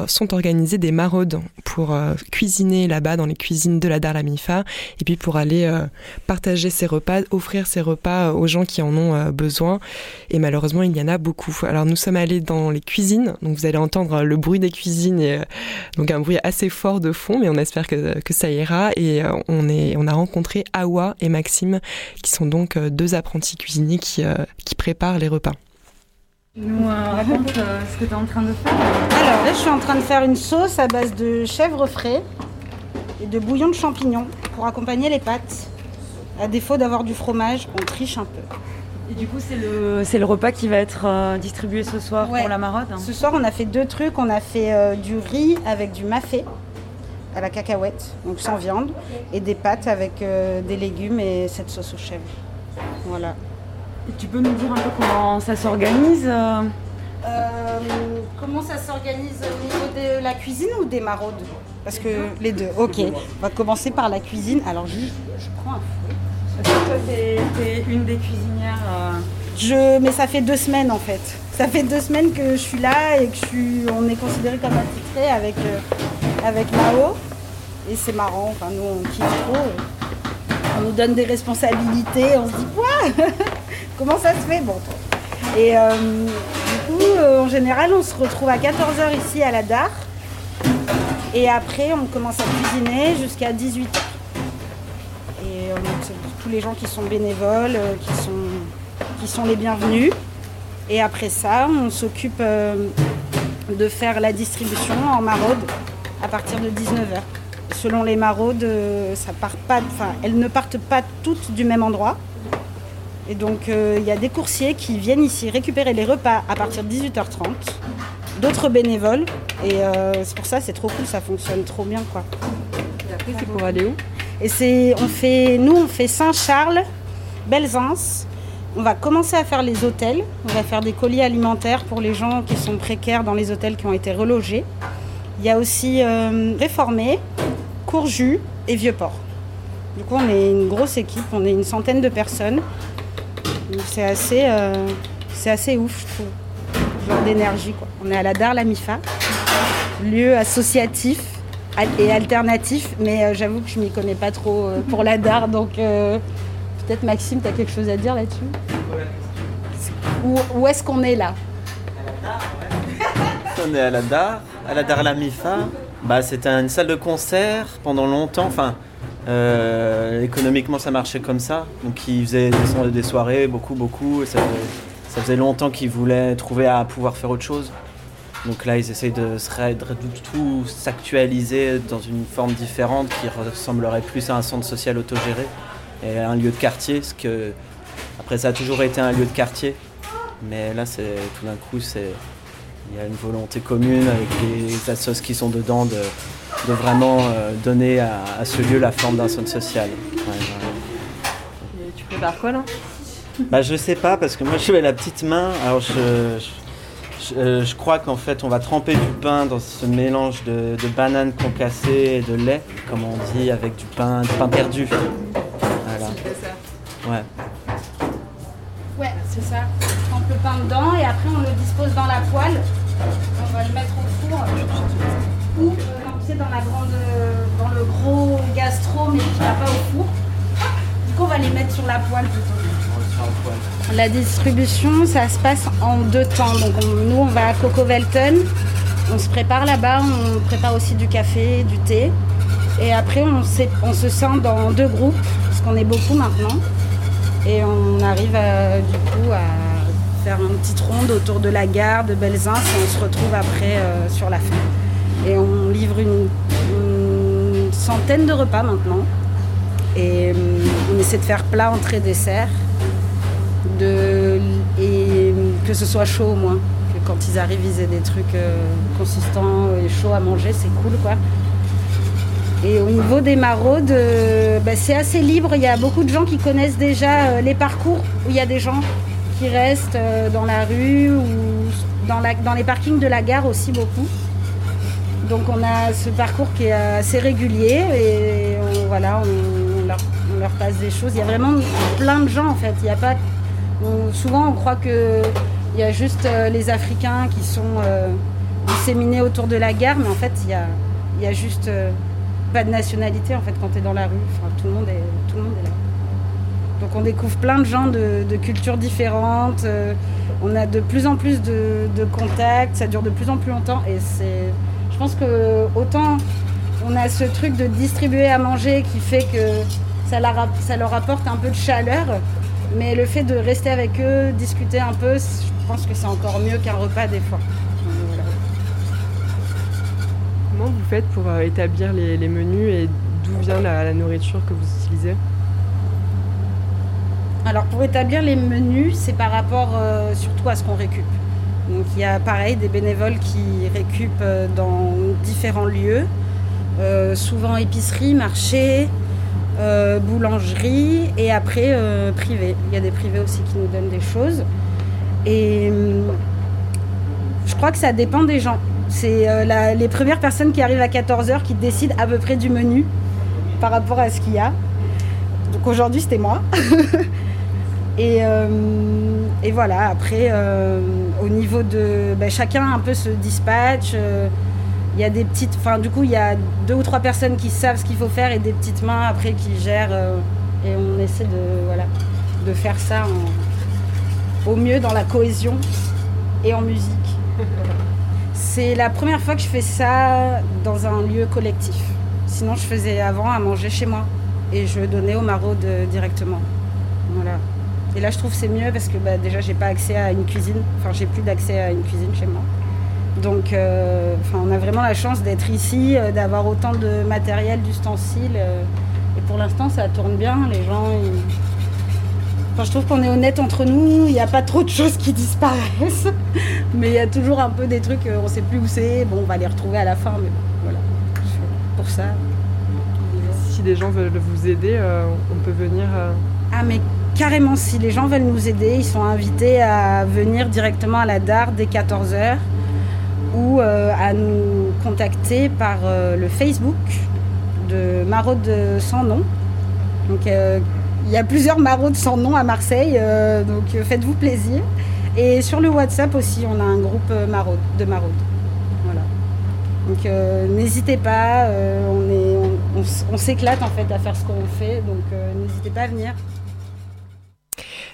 sont organisées des maraudes pour cuisiner là-bas dans les cuisines de la Dar la Mifa et puis pour aller euh, partager ses repas, offrir ses repas euh, aux gens qui en ont euh, besoin. Et malheureusement, il y en a beaucoup. Alors nous sommes allés dans les cuisines, donc vous allez entendre le bruit des cuisines et donc un bruit assez fort de fond, mais on espère que, que ça ira. Et on, est, on a rencontré Awa et Maxime, qui sont donc deux apprentis cuisiniers qui, qui préparent les repas. Nous raconte ce que tu es en train de faire. Alors là, je suis en train de faire une sauce à base de chèvre frais et de bouillon de champignons pour accompagner les pâtes. À défaut d'avoir du fromage, on triche un peu. Et du coup, c'est le, c'est le repas qui va être euh, distribué ce soir pour la marotte hein. Ce soir, on a fait deux trucs. On a fait euh, du riz avec du mafé à la cacahuète, donc sans viande, et des pâtes avec euh, des légumes et cette sauce au chèvre. Voilà. Et tu peux nous dire un peu comment ça s'organise Comment ça s'organise au niveau de la cuisine ou des maraudes? Parce que les deux, ok. On va commencer par la cuisine. Alors, je, je prends un Toi, une des cuisinières. euh, Je, mais ça fait deux semaines en fait. Ça fait deux semaines que je suis là et que on est considéré comme attitré avec, euh, avec Mao. Et c'est marrant, enfin, nous on kiffe trop. On nous donne des responsabilités, on se dit quoi Comment ça se fait? Bon. Et euh, du coup, euh, en général, on se retrouve à 14h ici à la DAR. Et après, on commence à cuisiner jusqu'à 18h. Et tous les gens qui sont bénévoles, euh, qui, sont, qui sont les bienvenus. Et après ça, on s'occupe euh, de faire la distribution en maraude à partir de 19h. Selon les maraudes, euh, ça part pas, enfin, elles ne partent pas toutes du même endroit. Et donc, il y a des coursiers qui viennent ici récupérer les repas à partir de 18h30, d'autres bénévoles. Et c'est pour ça, c'est trop cool, ça fonctionne trop bien, quoi. Et après, pour aller où? Et c'est, on fait, nous, on fait Saint-Charles, Belzance. On va commencer à faire les hôtels. On va faire des colis alimentaires pour les gens qui sont précaires dans les hôtels qui ont été relogés. Il y a aussi euh, Réformé, Courjus et Vieux-Port. Du coup, on est une grosse équipe, on est une centaine de personnes. C'est assez, euh, assez ouf, je. Genre d'énergie, quoi. On est à la DAR, la MIFA, lieu associatif et alternatif, mais euh, j'avoue que je m'y connais pas trop euh, pour la DAR, donc euh, peut-être Maxime, tu as quelque chose à dire là-dessus? Où, est-ce qu'on est là? On est à la DAR, à la DAR La Mifa. Bah, c'était une salle de concert pendant longtemps. Enfin, économiquement, ça marchait comme ça. Donc, ils faisaient des, so- des soirées, beaucoup, beaucoup. Et ça faisait longtemps qu'ils voulaient trouver à pouvoir faire autre chose. Donc là, ils essayent de, tout s'actualiser dans une forme différente qui ressemblerait plus à un centre social autogéré et à un lieu de quartier. Que, après, ça a toujours été un lieu de quartier. Mais là, c'est tout d'un coup, c'est il y a une volonté commune avec les assos qui sont dedans de, de vraiment euh, donner à, à ce lieu la forme d'un centre social. Ouais, ouais. Et tu prépares quoi là? Bah, je sais pas parce que moi je suis à la petite main. Alors je, je, je- euh, je crois qu'en fait on va tremper du pain dans ce mélange de, de bananes concassées et de lait, comme on dit, avec du pain, du pain perdu. Voilà. Ouais. Ouais, c'est ça. On trempe le pain dedans et après on le dispose dans la poêle. On va le mettre au four ou euh, tu sais, dans, la grande, dans le gros gastro mais qui va pas au four. Du coup, on va les mettre sur la poêle plutôt. La distribution, ça se passe en deux temps. Donc on- nous, on va à Coco Velton. On se prépare là-bas. On prépare aussi du café, du thé. Et après, on, se sent dans deux groupes, parce qu'on est beaucoup maintenant. Et on arrive à, du coup à faire une petite ronde autour de la gare de Belzins et on se retrouve après euh, sur la fin. Et on livre une, centaine de repas maintenant. Et hum, on essaie de faire plat, entrée, dessert. De, et hum, que ce soit chaud au moins. Que quand ils arrivent, ils aient des trucs euh, consistants et chauds à manger, c'est cool quoi. Et au niveau des maraudes, euh, bah, c'est assez libre. Il y a beaucoup de gens qui connaissent déjà euh, les parcours où il y a des gens qui restent euh, dans la rue ou dans, la- dans les parkings de la gare aussi beaucoup. Donc on a ce parcours qui est assez régulier et on, voilà, on, leur, on leur passe des choses. Il y a vraiment plein de gens en fait. Il y a pas, souvent on croit que il y a juste euh, les Africains qui sont euh, disséminés autour de la gare, mais en fait il y a, juste euh, pas de nationalité en fait quand tu es dans la rue. Enfin, tout, le monde est, là. Donc on découvre plein de gens de, cultures différentes. on a de plus en plus de, contacts, ça dure de plus en plus longtemps. Et c'est, je pense que autant on a ce truc de distribuer à manger qui fait que ça leur apporte un peu de chaleur. Mais le fait de rester avec eux, discuter un peu, je pense que c'est encore mieux qu'un repas des fois. Voilà. Comment vous faites pour euh, établir les, les menus et d'où vient la, la nourriture que vous utilisez? Alors pour établir les menus, c'est par rapport euh, surtout à ce qu'on récup. Donc il y a pareil des bénévoles qui récupent euh, dans différents lieux, euh, souvent épicerie, marché, euh, boulangerie et après euh, privé. Il y a des privés aussi qui nous donnent des choses. Et hum, je crois que ça dépend des gens. C'est euh, les premières personnes qui arrivent à 14h qui décident à peu près du menu par rapport à ce qu'il y a. Donc aujourd'hui, c'était moi. et, et, voilà, après, au niveau de. Ben, chacun un peu se dispatch. Il y a des petites. Enfin, du coup, il y a deux ou trois personnes qui savent ce qu'il faut faire et des petites mains après qui gèrent. et on essaie de faire ça au mieux dans la cohésion et en musique. C'est la première fois que je fais ça dans un lieu collectif. Sinon, je faisais avant à manger chez moi et je donnais aux maraudes directement. Voilà. Et là, je trouve c'est mieux parce que bah, déjà, j'ai pas accès à une cuisine. Enfin, j'ai plus d'accès à une cuisine chez moi. Donc, euh, on a vraiment la chance d'être ici, euh, d'avoir autant de matériel, d'ustensiles. Euh, et pour l'instant, ça tourne bien. Les gens, je trouve qu'on est honnête entre nous, il n'y a pas trop de choses qui disparaissent, mais il y a toujours un peu des trucs, on ne sait plus où c'est, bon, on va les retrouver à la fin, mais voilà, pour ça. Si des gens veulent vous aider, on peut venir. Ah, mais carrément, si les gens veulent nous aider, ils sont invités à venir directement à la DAR dès 14h ou à nous contacter par le Facebook de Maraude sans nom. Donc, il y a plusieurs maraudes sans nom à Marseille, euh, donc euh, faites-vous plaisir. Et sur le WhatsApp aussi, on a un groupe euh, maraude, de maraudes. Voilà. Donc n'hésitez pas, on, s'éclate en fait à faire ce qu'on fait, donc n'hésitez pas à venir.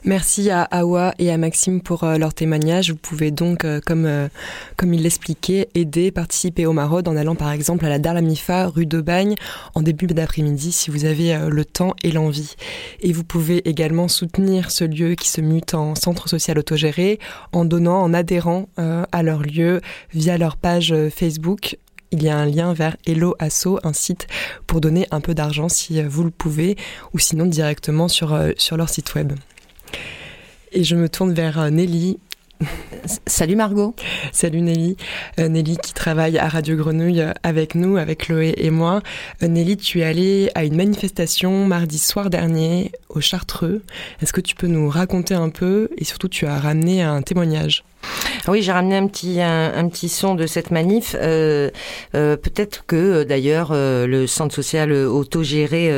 Merci à Awa et à Maxime pour euh, leur témoignage. Vous pouvez donc, euh, comme, euh, comme il l'expliquait, aider, participer au Maraude en allant par exemple à la Darlamifa, rue de Bagne, en début d'après-midi si vous avez le temps et l'envie. Et vous pouvez également soutenir ce lieu qui se mute en centre social autogéré en donnant, en adhérant à leur lieu via leur page Facebook il y a un lien vers Hello Asso, un site pour donner un peu d'argent si vous le pouvez, ou sinon directement sur, sur leur site web. Et je me tourne vers euh, Nelly. Salut Margot. Salut Nelly. Euh, Nelly qui travaille à Radio Grenouille euh, avec nous, avec Chloé et moi. Nelly, tu es allée à une manifestation mardi soir dernier au Chartreux. Est-ce que tu peux nous raconter un peu? Et surtout tu as ramené un témoignage oui, j'ai ramené un petit un, petit son de cette manif. Euh, euh, peut-être que euh, d'ailleurs le centre social autogéré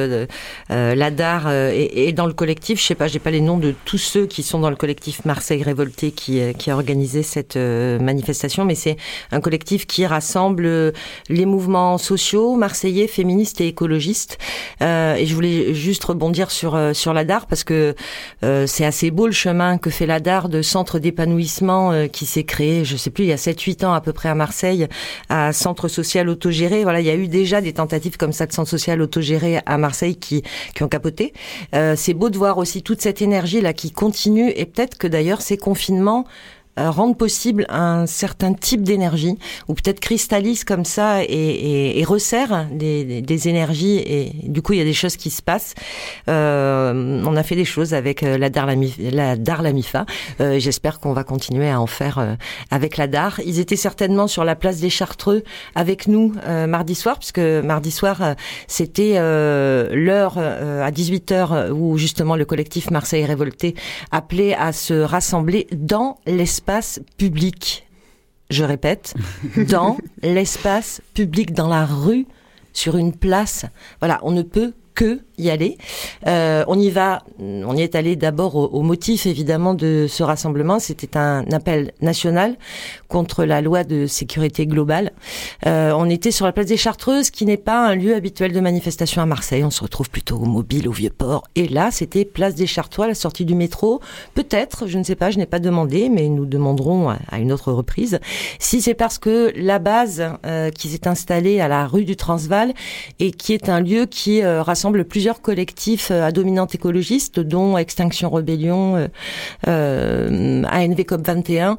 l'ADAR est, dans le collectif. Je sais pas, j'ai pas les noms de tous ceux qui sont dans le collectif Marseille Révolté qui qui a organisé cette manifestation, mais c'est un collectif qui rassemble les mouvements sociaux marseillais, féministes et écologistes. et je voulais juste rebondir sur sur l'ADAR parce que c'est assez beau le chemin que fait l'ADAR de centre d'épanouissement euh, qui s'est créé, je sais plus, il y a 7-8 ans à peu près à Marseille, à centre social autogéré. Voilà, il y a eu déjà des tentatives comme ça de centre social autogéré à Marseille qui, qui ont capoté. Euh, c'est beau de voir aussi toute cette énergie là qui continue et peut-être que d'ailleurs ces confinements euh, rendre possible un certain type d'énergie, ou peut-être cristallise comme ça et, et, et resserre des, énergies, et du coup il y a des choses qui se passent. Euh, on a fait des choses avec euh, la DAR la. Euh, J'espère qu'on va continuer à en faire avec la DAR. Ils étaient certainement sur la place des Chartreux avec nous mardi soir, puisque mardi soir c'était l'heure à 18h où justement le collectif Marseille Révolté appelait à se rassembler dans l'espace public. Je répète, dans l'espace public, dans la rue, sur une place. Voilà, on ne peut que y aller. Euh, on y va, on y est allé d'abord au, motif évidemment de ce rassemblement. C'était un appel national contre la loi de sécurité globale. Euh, on était sur la place des Chartreuses, qui n'est pas un lieu habituel de manifestation à Marseille. On se retrouve plutôt au mobile, au vieux port. Et là, c'était place des Chartreux, à la sortie du métro. Peut-être, je ne sais pas, je n'ai pas demandé, mais nous demanderons à, une autre reprise si c'est parce que la base euh, qui s'est installée à la rue du Transvaal et qui est un lieu qui euh, rassemble plusieurs collectifs euh, à dominante écologiste, dont Extinction Rebellion, euh, euh ANV COP 21.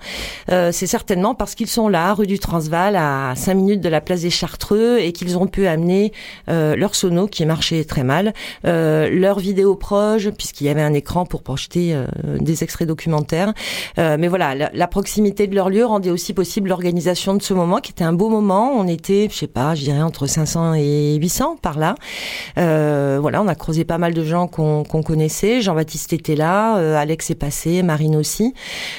Euh, c'est certainement parce qu'ils sont là, rue du Transvaal, à 5 minutes de la place des Chartreux, et qu'ils ont pu amener leur sono qui marchait très mal, leur vidéo proche, puisqu'il y avait un écran pour projeter des extraits documentaires. mais voilà, la, la, proximité de leur lieu rendait aussi possible l'organisation de ce moment, qui était un beau moment. On était, je sais pas, je dirais entre 500 et 800 par là. voilà on a croisé pas mal de gens qu'on connaissait. Jean-Baptiste était là, Alex est passé, Marine aussi.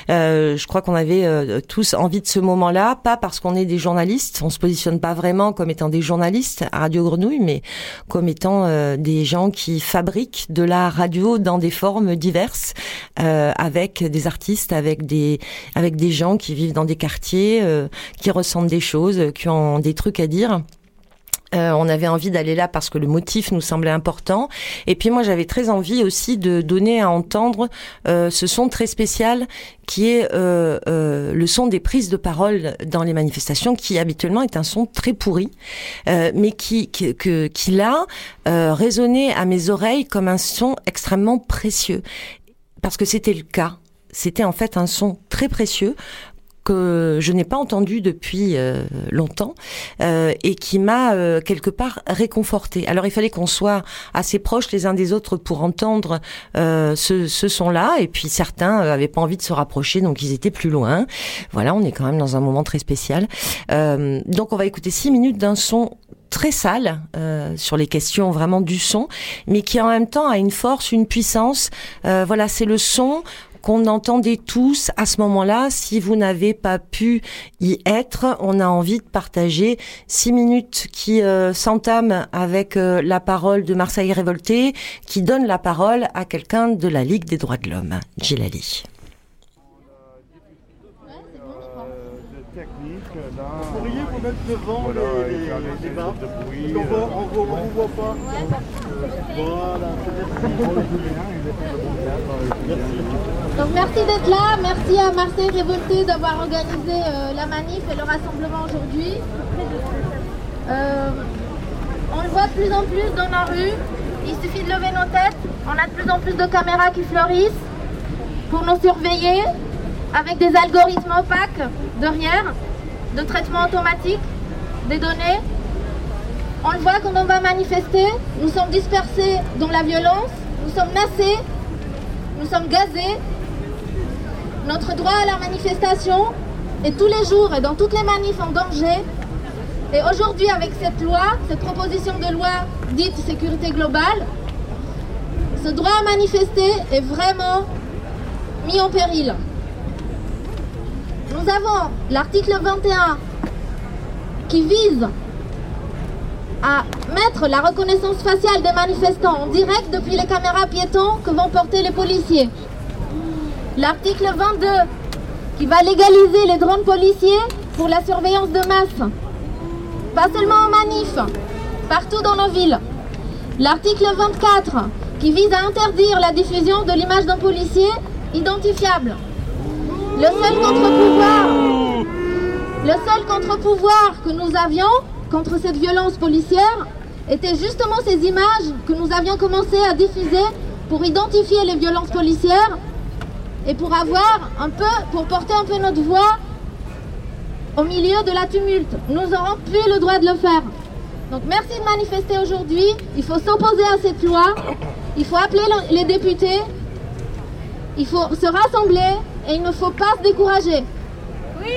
je crois qu'on avait tous envie de ce moment-là, pas parce qu'on est des journalistes, on se positionne pas vraiment comme étant des journalistes à Radio Grenouille, mais comme étant des gens qui fabriquent de la radio dans des formes diverses, avec des artistes, avec des avec des gens qui vivent dans des quartiers, qui ressentent des choses, qui ont des trucs à dire. Euh, on avait envie d'aller là parce que le motif nous semblait important. Et puis moi, j'avais très envie aussi de donner à entendre euh, ce son très spécial qui est euh, le son des prises de parole dans les manifestations, qui habituellement est un son très pourri, mais qui, qui, qui là résonnait à mes oreilles comme un son extrêmement précieux. Parce que c'était le cas c'était en fait un son très précieux que je n'ai pas entendu depuis euh, longtemps euh, et qui m'a euh, quelque part réconforté. Alors il fallait qu'on soit assez proches les uns des autres pour entendre ce, ce son-là et puis certains avaient pas envie de se rapprocher donc ils étaient plus loin. Voilà, on est quand même dans un moment très spécial. donc on va écouter six minutes d'un son très sale sur les questions vraiment du son, mais qui en même temps a une force, une puissance. voilà, c'est le son qu'on entendait tous à ce moment-là. Si vous n'avez pas pu y être, on a envie de partager six minutes qui euh, s'entament avec euh, la parole de Marseille révolté, qui donne la parole à quelqu'un de la Ligue des droits de l'homme, Gilali. Vous pourriez vous mettre devant les, les, les, les bars On voit pas. Voilà, Donc merci d'être là, merci à Marseille Révolté d'avoir organisé euh, la manif et le rassemblement aujourd'hui. Euh, on le voit de plus en plus dans la rue, il suffit de lever nos têtes, on a de plus en plus de caméras qui fleurissent pour nous surveiller avec des algorithmes opaques derrière de traitement automatique des données. On le voit quand on va manifester, nous sommes dispersés dans la violence, nous sommes nassés, nous sommes gazés. Notre droit à la manifestation est tous les jours et dans toutes les manifs en danger. Et aujourd'hui, avec cette loi, cette proposition de loi dite sécurité globale, ce droit à manifester est vraiment mis en péril. Nous avons l'article 21 qui vise à mettre la reconnaissance faciale des manifestants en direct depuis les caméras piétons que vont porter les policiers. L'article 22 qui va légaliser les drones policiers pour la surveillance de masse. Pas seulement en manif, partout dans nos villes. L'article 24 qui vise à interdire la diffusion de l'image d'un policier identifiable. Le seul contre-pouvoir, le seul contre-pouvoir que nous avions contre cette violence policière était justement ces images que nous avions commencé à diffuser pour identifier les violences policières et pour avoir un peu, pour porter un peu notre voix au milieu de la tumulte. Nous n'aurons plus le droit de le faire. Donc merci de manifester aujourd'hui. Il faut s'opposer à cette loi. Il faut appeler les députés. Il faut se rassembler et il ne faut pas se décourager. Oui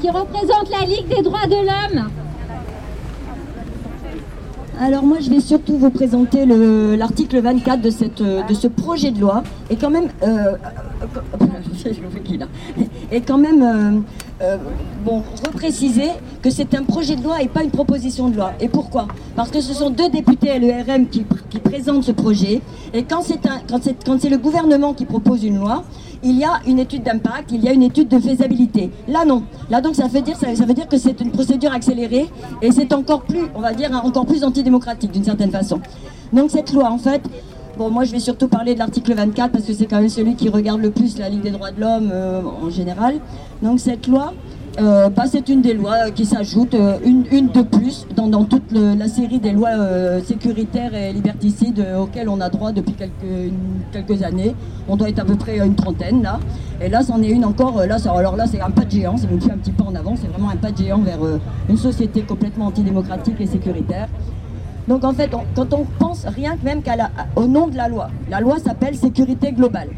qui représente la Ligue des droits de l'homme. Alors moi je vais surtout vous présenter l'article 24 de, cette, de ce projet de loi et quand même euh, et quand même euh, bon, repréciser que c'est un projet de loi et pas une proposition de loi. Et pourquoi? Parce que ce sont deux députés LERM qui, présentent ce projet. Et quand c'est quand c'est le gouvernement qui propose une loi, il y a une étude d'impact, il y a une étude de faisabilité. Là, non. Là, donc, ça veut dire, ça, veut dire que c'est une procédure accélérée et c'est encore plus, on va dire, encore plus antidémocratique d'une certaine façon. Donc, cette loi, en fait, Bon, moi, je vais surtout parler de l'article 24 parce que c'est quand même celui qui regarde le plus la Ligue des droits de l'homme euh, en général. Donc, cette loi, euh, bah, c'est une des lois qui s'ajoute, euh, une, de plus dans, toute la série des lois sécuritaires et liberticides auxquelles on a droit depuis quelques, quelques années. On doit être à peu près une trentaine là. Et là, c'en est une encore. Là, alors là, c'est un pas de géant, c'est même plus un petit pas en avant, c'est vraiment un pas de géant vers une société complètement antidémocratique et sécuritaire. Donc en fait, quand on pense rien que même qu'à la- au nom de la loi, la loi s'appelle sécurité globale.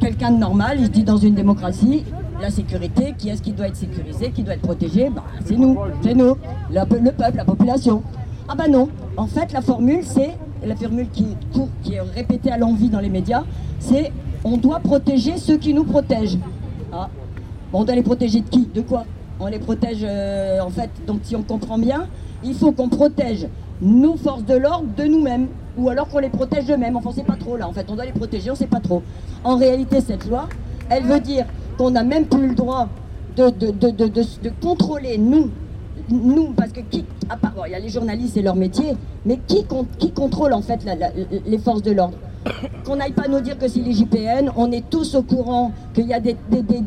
Quelqu'un de normal, il se dit dans une démocratie, la sécurité, qui est-ce qui doit être sécurisé, qui doit être protégé? Bah, C'est nous, c'est nous, le, pe- le peuple, la population. Ah bah non, en fait la formule c'est, la formule qui court, qui est répétée à l'envi dans les médias, c'est on doit protéger ceux qui nous protègent. Ah, on doit les protéger de qui? De quoi? On les protège, euh, en fait, donc si on comprend bien, il faut qu'on protège nous, forces de l'ordre, de nous-mêmes. Ou alors qu'on les protège d'eux-mêmes. Enfin, on sait pas trop là, en fait. On doit les protéger, on sait pas trop. En réalité, cette loi, elle veut dire qu'on n'a même plus le droit de, contrôler, nous, nous, parce que qui, à part, il y a les journalistes, c'est leur métier, mais qui, con- qui contrôle en fait les forces de l'ordre qu'on n'aille pas nous dire que c'est les JPN, on est tous au courant qu'il y a des,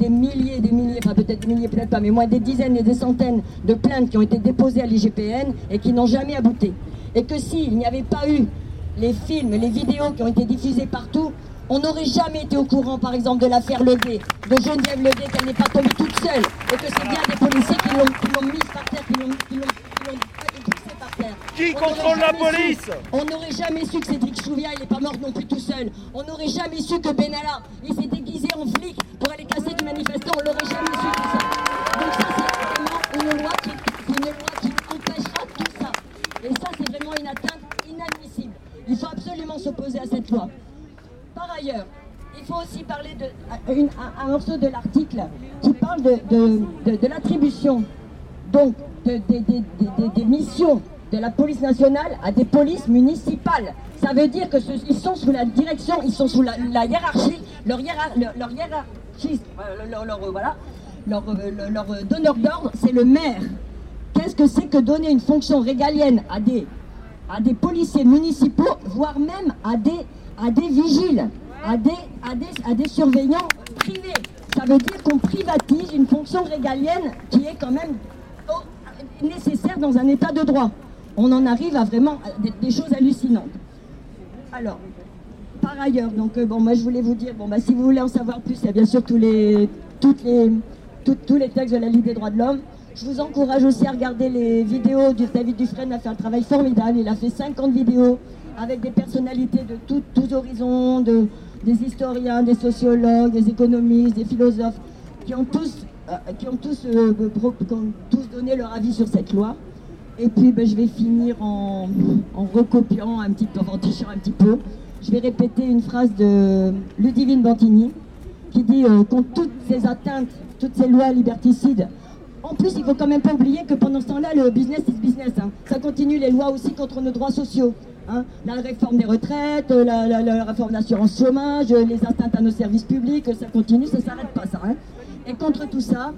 milliers, des milliers, enfin peut-être milliers, peut-être pas, mais moins des dizaines et des centaines de plaintes qui ont été déposées à l'IGPN et qui n'ont jamais abouti. Et que s'il n'y avait pas eu les films, les vidéos qui ont été diffusées partout, on n'aurait jamais été au courant, par exemple, de l'affaire Ledet, de Geneviève Ledet, qu'elle n'est pas tombée toute seule, et que c'est bien des policiers qui l'ont mise par terre, qui l'ont qui l'ont- qui l'ont poussée par terre. Qui On n'aurait contrôle la police On n'aurait jamais su que Cédric Chouviat, il n'est pas mort non plus tout seul. On n'aurait jamais su que Benalla, il s'est déguisé en flic pour aller casser du manifestant. On l'aurait jamais su tout ça. Donc ça, c'est vraiment une loi qui, une empêchera tout ça. Et ça, c'est vraiment une atteinte inadmissible. Il faut absolument s'opposer à cette loi. Par ailleurs, il faut aussi parler de un, morceau de l'article qui parle de, de- l'attribution donc de- de- de- de- de- des missions de la police nationale à des polices municipales. Ça veut dire que ce- ils sont sous la direction, ils sont sous la, hiérarchie, leur, leur, donneur d'ordre, c'est le maire. Qu'est-ce que c'est que donner une fonction régalienne à des, policiers municipaux, voire même à des, vigiles, à des, à, des, à des surveillants privés? Ça veut dire qu'on privatise une fonction régalienne qui est quand même oh, nécessaire dans un état de droit. On en arrive à vraiment des, choses hallucinantes. Alors, par ailleurs, donc euh, bon, moi je voulais vous dire, bon bah si vous voulez en savoir plus, il y a bien sûr tous les, tous les textes de la Ligue des droits de l'homme. Je vous encourage aussi à regarder les vidéos du David Dufresne a fait un travail formidable. Il a fait 50 vidéos avec des personnalités de tous horizons, de, des historiens, des sociologues, des économistes, des philosophes, qui ont tous, euh, euh, qui ont tous donné leur avis sur cette loi. Et puis ben, je vais finir en, recopiant un petit peu, en trichant un petit peu. Je vais répéter une phrase de Ludivine Bantini qui dit euh, contre toutes ces atteintes, toutes ces lois liberticides. En plus, il faut quand même pas oublier que pendant ce temps-là, le business is business. hein. Ça continue les lois aussi contre nos droits sociaux. hein. La réforme des retraites, la, réforme d'assurance chômage, les atteintes à nos services publics, ça continue, ça s'arrête pas ça. hein. Et contre tout ça,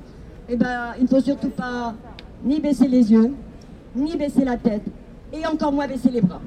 eh ben, il ne faut surtout pas ni baisser les yeux, ni baisser la tête, et encore moins baisser les bras.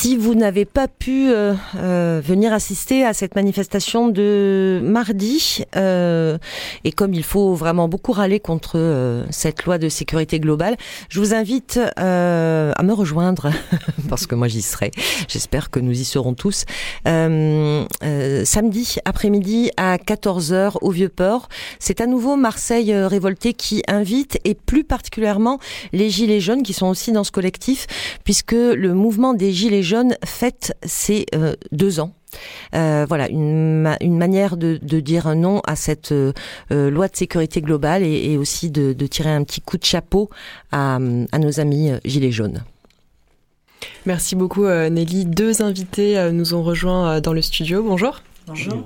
Si vous n'avez pas pu euh, euh, venir assister à cette manifestation de mardi, euh, et comme il faut vraiment beaucoup râler contre euh, cette loi de sécurité globale, je vous invite euh, à me rejoindre, parce que moi j'y serai. J'espère que nous y serons tous. Samedi après-midi à 14h au Vieux-Port. C'est à nouveau Marseille euh, Révolté qui invite, et plus particulièrement les Gilets jaunes qui sont aussi dans ce collectif, puisque le mouvement des Gilets jaunes fête ses euh, deux ans. Euh, voilà, une, ma- une manière de, de dire non à cette euh, loi de sécurité globale et, et aussi de, de tirer un petit coup de chapeau à, à nos amis Gilets jaunes. Merci beaucoup Nelly. Deux invités nous ont rejoints dans le studio. Bonjour. Bonjour.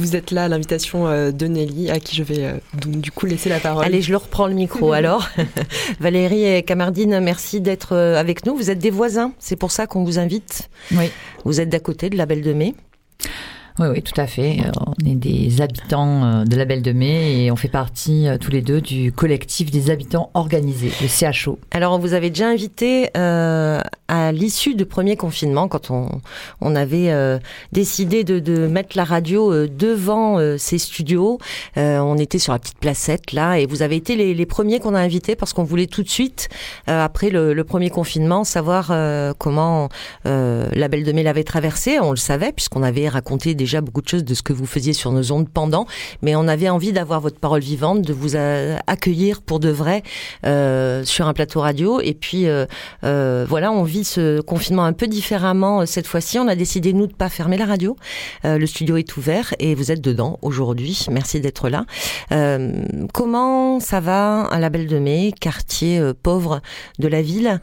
Vous êtes là à l'invitation euh, de Nelly, à qui je vais euh, donc du coup laisser la parole. Allez, je leur reprends le micro alors. Valérie et Camardine, merci d'être euh, avec nous. Vous êtes des voisins, c'est pour ça qu'on vous invite. Oui. Vous êtes d'à côté de la Belle de Mai. Oui, oui, tout à fait. Euh, On est des habitants euh, de la Belle de Mai et on fait partie euh, tous les deux du collectif des habitants organisés, le CHO. Alors, on vous avait déjà invité à l'issue du premier confinement, quand on, on avait décidé de, de mettre la radio devant ces studios. On était sur la petite placette là, et vous avez été les, premiers qu'on a invités parce qu'on voulait tout de suite, après le, premier confinement, savoir comment la Belle de Mai l'avait traversé. On le savait puisqu'on avait raconté déjà beaucoup de choses de ce que vous faisiez sur nos ondes pendant, mais on avait envie d'avoir votre parole vivante, de vous accueillir pour de vrai sur un plateau radio. Et puis voilà, on vit ce confinement un peu différemment cette fois-ci. On a décidé nous de pas fermer la radio. le studio est ouvert et vous êtes dedans aujourd'hui. Merci d'être là. comment ça va à la Belle de Mai, quartier pauvre de la ville,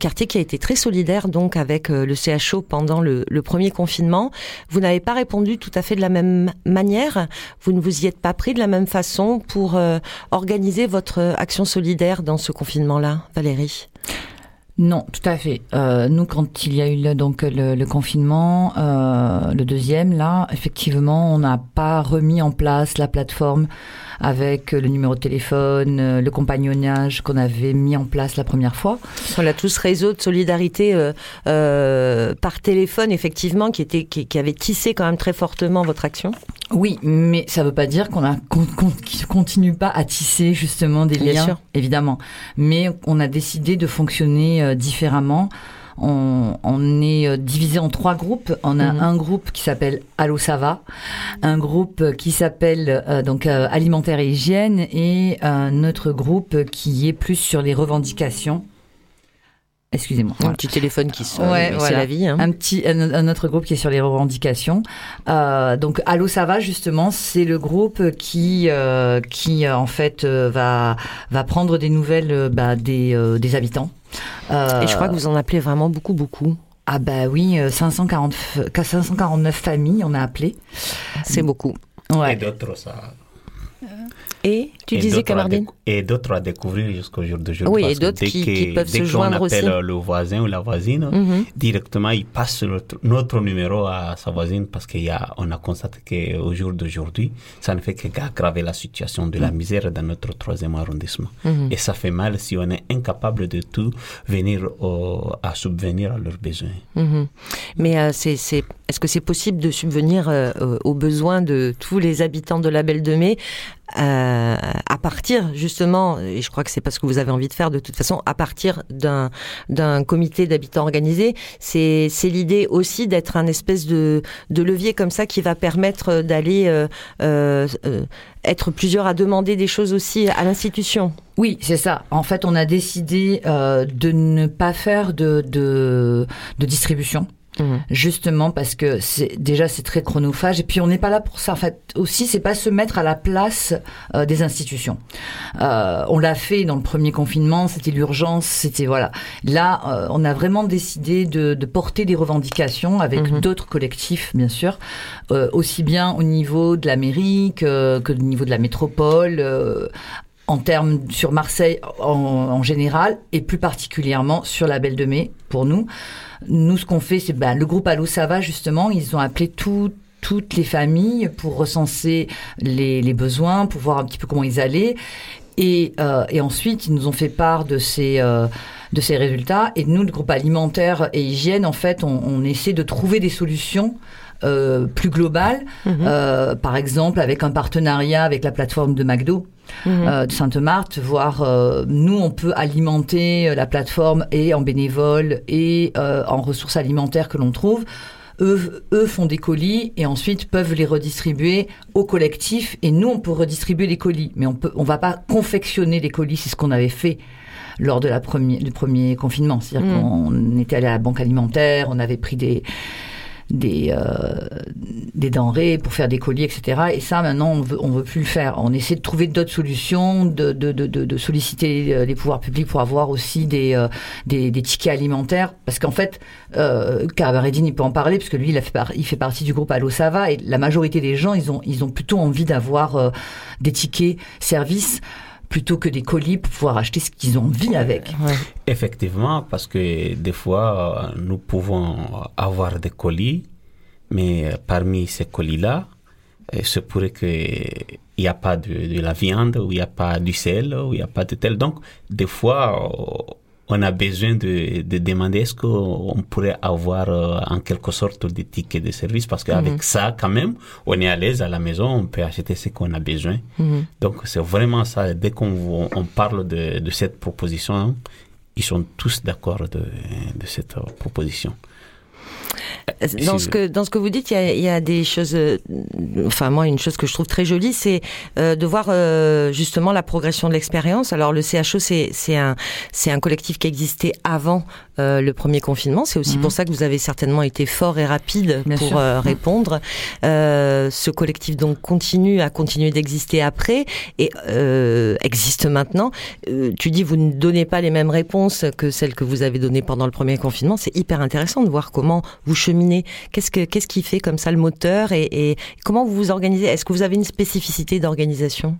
quartier qui a été très solidaire donc avec le CHO pendant le, premier confinement? Vous n'avez pas répondu tout à fait de la même manière. Vous ne vous y êtes pas pris de la même façon pour euh, organiser votre action solidaire dans ce confinement-là, Valérie? Non, tout à fait. Euh, nous, quand il y a eu le, donc le, confinement, euh, le deuxième, là, effectivement, on n'a pas remis en place la plateforme avec le numéro de téléphone, euh, le compagnonnage qu'on avait mis en place la première fois. On a tous réseau de solidarité euh, par téléphone, effectivement, qui, était, qui, avait tissé quand même très fortement votre action. Oui, mais ça ne veut pas dire qu'on a continue pas à tisser justement des liens, évidemment. Mais on a décidé de fonctionner différemment on, est euh, divisé en trois groupes. On a mhm. un groupe qui s'appelle Allo Sava, un groupe qui s'appelle euh, donc euh, Alimentaire et Hygiène et un autre groupe qui est plus sur les revendications. Excusez-moi. Un petit téléphone qui sonne, c'est la vie. Hein. Un petit, un, autre groupe qui est sur les revendications. donc Allo Sava justement, c'est le groupe qui, qui en fait va va prendre des nouvelles bah, des, des habitants euh, Et je crois que vous en appelez vraiment beaucoup, beaucoup. Ah bah oui, 540, euh, 549 familles, on a appelé. C'est beaucoup. Ouais. Et d'autres, ça, et tu disais Camardine Et d'autres à découvrir jusqu'au jour d'aujourd'hui. Oui, et d'autres qui, peuvent se joindre aussi. appelle le voisin ou la voisine, mhm. directement il passe notre, numéro à sa voisine parce qu'on a, a constaté qu'au jour d'aujourd'hui, ça ne fait qu'aggraver la situation de la mhm. misère dans notre troisième arrondissement. Mhm. Et ça fait mal si on est incapable de tout venir à subvenir à leurs besoins. Mais euh, c'est, est-ce que c'est possible de subvenir euh, aux besoins de tous les habitants de la Belle de Mai? Euh, à partir justement, et je crois que c'est pas ce que vous avez envie de faire de toute façon, à partir d'un d'un comité d'habitants organisés, c'est c'est l'idée aussi d'être un espèce de de levier comme ça qui va permettre d'aller euh, euh, être plusieurs à demander des choses aussi à l'institution. Oui, c'est ça. En fait, on a décidé de ne pas faire de, de, de distribution. Mhm. Justement parce que c'est déjà c'est très chronophage et puis on n'est pas là pour ça. En fait, aussi c'est pas se mettre à la place euh, des institutions. Euh, on l'a fait dans le premier confinement, c'était l'urgence, c'était voilà. Là, euh, on a vraiment décidé de, de, porter des revendications avec mhm. d'autres collectifs, bien sûr, euh, aussi bien au niveau de la mairie que, que au niveau de la métropole, euh, en termes sur Marseille en, en, général et plus particulièrement sur la Belle de Mai pour nous. Nous, ce qu'on fait, c'est ben, le groupe Allo Sava, justement, ils ont appelé toutes les familles pour recenser les, besoins, pour voir un petit peu comment ils allaient. Et, euh, ensuite, ils nous ont fait part de ces, euh, de ces résultats. Et nous, le groupe alimentaire et hygiène, en fait, on, essaie de trouver des solutions euh, plus globales. Mhm. par exemple, avec un partenariat avec la plateforme de McDo. Mhm. Euh, de Sainte-Marthe, voir euh, nous on peut alimenter euh, la plateforme et en bénévole et en ressources alimentaires que l'on trouve. Eux, eux font des colis et ensuite peuvent les redistribuer au collectif et nous on peut redistribuer les colis, mais on peut on va pas confectionner les colis, c'est ce qu'on avait fait lors de la première, du premier confinement. C'est-à-dire mhm. qu'on était allé à la banque alimentaire, on avait pris des, des, euh, des denrées pour faire des colis, etc. Et ça, maintenant, on veut, on veut plus le faire. On essaie de trouver d'autres solutions, de, de, de, de, solliciter euh, les pouvoirs publics pour avoir aussi des, euh, des, des, tickets alimentaires. Parce qu'en fait, euh, il peut en parler, parce que lui, il, a fait, il fait partie du groupe Allo Sava, et la majorité des gens, ils ont, ils ont plutôt envie d'avoir euh, des tickets services plutôt que des colis pour pouvoir acheter ce qu'ils ont envie avec. Effectivement, parce que des fois, nous pouvons avoir des colis, mais parmi ces colis-là, il se pourrait qu'il n'y a pas de, de, la viande, ou il n'y a pas du sel, ou il n'y a pas de tel. Donc, des fois, on a besoin de, de demander est-ce qu'on pourrait avoir euh, en quelque sorte des tickets de service parce qu'avec mhm. ça quand même on est à l'aise à la maison on peut acheter ce qu'on a besoin mhm. donc c'est vraiment ça dès qu'on on parle de, de, cette proposition ils sont tous d'accord de, de cette proposition dans ce que dans ce que vous dites, il y a, y a des choses. euh, Enfin, moi, une chose que je trouve très jolie, c'est euh, de voir euh, justement la progression de l'expérience. Alors, le CHO, c'est c'est un c'est un collectif qui existait avant euh, le premier confinement. C'est aussi Mhm. pour ça que vous avez certainement été fort et rapide Bien pour euh, Mhm. répondre. Euh, ce collectif donc continue à continuer d'exister après et euh, existe maintenant. Tu dis vous ne donnez pas les mêmes réponses que celles que vous avez données pendant le premier confinement. C'est hyper intéressant de voir comment vous cheminez. Qu'est-ce que qu'est-ce qui fait comme ça le moteur et, et comment vous vous organisez? Est-ce que vous avez une spécificité d'organisation?